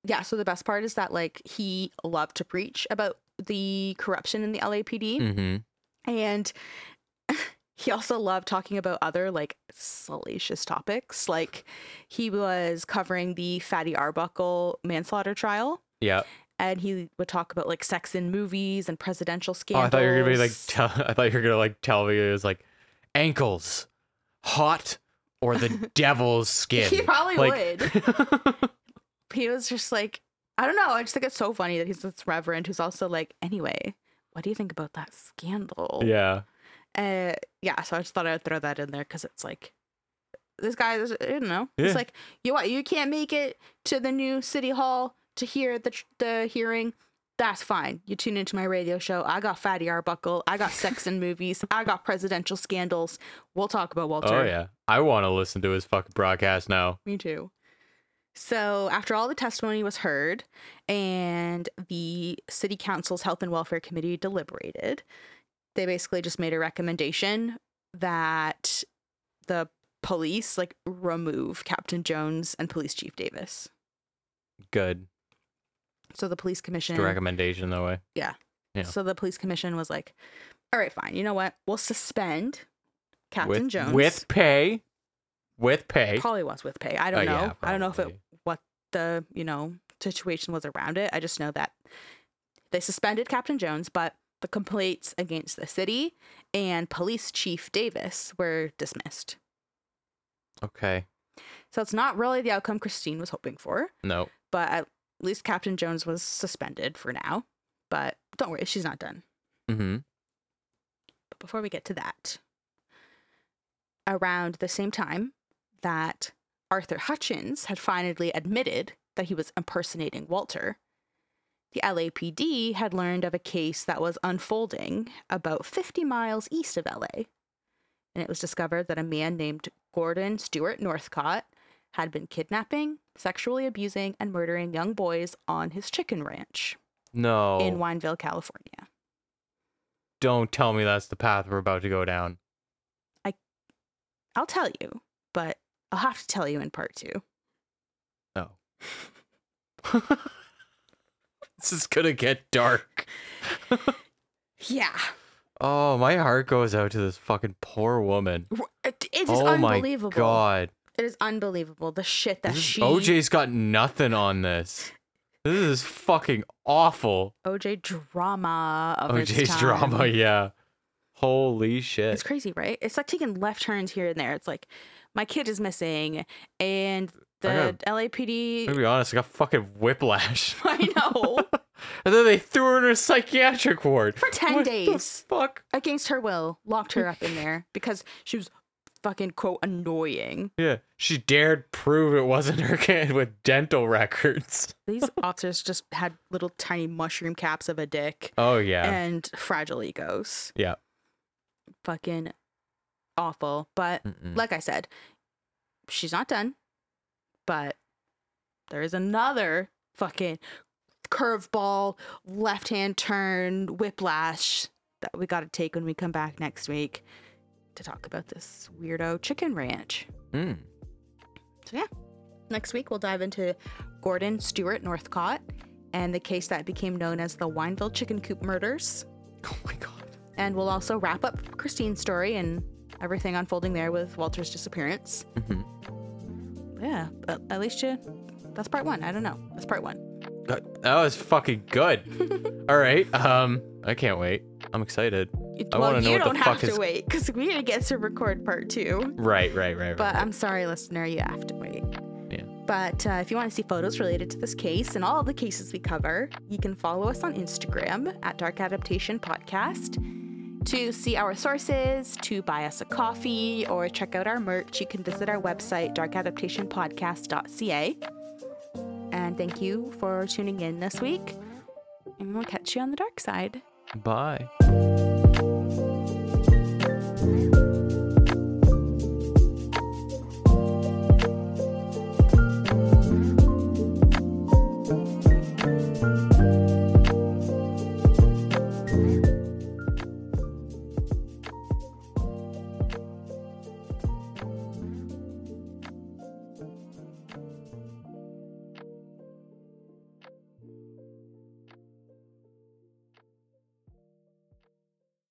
yeah, so the best part is that like he loved to preach about the corruption in the LAPD Mm-hmm. and he also loved talking about other like salacious topics. Like he was covering the Fatty Arbuckle manslaughter trial Yeah. and he would talk about like sex in movies and presidential Oh, scandals. I thought you were gonna be like tell I thought you were gonna like tell me it was like ankles, hot or the devil's skin. He probably Like- would. he was just like, I don't know. I just think it's so funny that he's this reverend who's also like, anyway, what do you think about that scandal? yeah. Uh, yeah. So I just thought I'd throw that in there because it's like, this guy, is, I don't know. Yeah. It's like, you what? You can't make it to the new city hall to hear the the hearing. That's fine. You tune into my radio show. I got Fatty Arbuckle. I got sex in movies. I got presidential scandals. We'll talk about Walter. Oh yeah. I want to listen to his fucking broadcast now. Me too. So, after all the testimony was heard and the city council's health and welfare committee deliberated, they basically just made a recommendation that the police like remove Captain Jones and Police Chief Davis. Good. So the police commission The recommendation though way. Yeah. Yeah. So the police commission was like, "All right, fine. You know what? We'll suspend Captain with, Jones with pay. With pay. Probably was with pay. I don't Oh, know. yeah, I don't know if it what the you know situation was around it. I just know that they suspended Captain Jones, but the complaints against the city and Police Chief Davis were dismissed. Okay. So it's not really the outcome Christine was hoping for, No. but at least Captain Jones was suspended for now. But don't worry, she's not done. Mm-hmm. But before we get to that, around the same time that Arthur Hutchins had finally admitted that he was impersonating Walter, the LAPD had learned of a case that was unfolding about 50 miles east of LA. And it was discovered that a man named Gordon Stewart Northcott had been kidnapping, sexually abusing, and murdering young boys on his chicken ranch No. in Wineville, California. Don't tell me that's the path we're about to go down. I I'll tell you, but I'll have to tell you in part two. No. Oh. this is gonna get dark. Yeah. Oh, my heart goes out to this fucking poor woman. It, is oh my unbelievable. god. It is unbelievable. The shit that This she OJ's got nothing on this. This is fucking awful. OJ drama OJ's drama, yeah. Holy shit. It's crazy, right? It's like taking left turns here and there. It's like my kid is missing and the I LAPD To be honest, I got fucking whiplash. I know. and then they threw her in a psychiatric ward. For 10 What days. fuck? against her will locked her up in there because she was fucking quote annoying. Yeah, she dared prove it wasn't her kid with dental records. These officers just had little tiny mushroom caps of a dick Oh yeah, and fragile egos. yeah. Fucking awful. But Mm-mm. like I said, she's not done. But there is another fucking curveball, left hand turn, whiplash that we got to take when we come back next week to talk about this weirdo chicken ranch. Mm. So, yeah, next week we'll dive into Gordon Stewart Northcott and the case that became known as the Wineville Chicken Coop murders. Oh my god. And we'll also wrap up Christine's story and everything unfolding there with Walter's disappearance. Mhm. Yeah, but at least you. That's part one. I don't know. That's part one. That, that was fucking good. All right. Um, I can't wait. I'm excited. I well, wanna know you what the don't have fuck to wait because we didn't get to record part two. Right, right, right. But right. I'm sorry, listener, you have to wait. Yeah. But uh, if you want to see photos related to this case and all the cases we cover, you can follow us on Instagram at Dark Adaptation Podcast. To see our sources, to buy us a coffee, or check out our merch, you can visit our website, darkadaptationpodcast.ca. And thank you for tuning in this week. And we'll catch you on the dark side. Bye.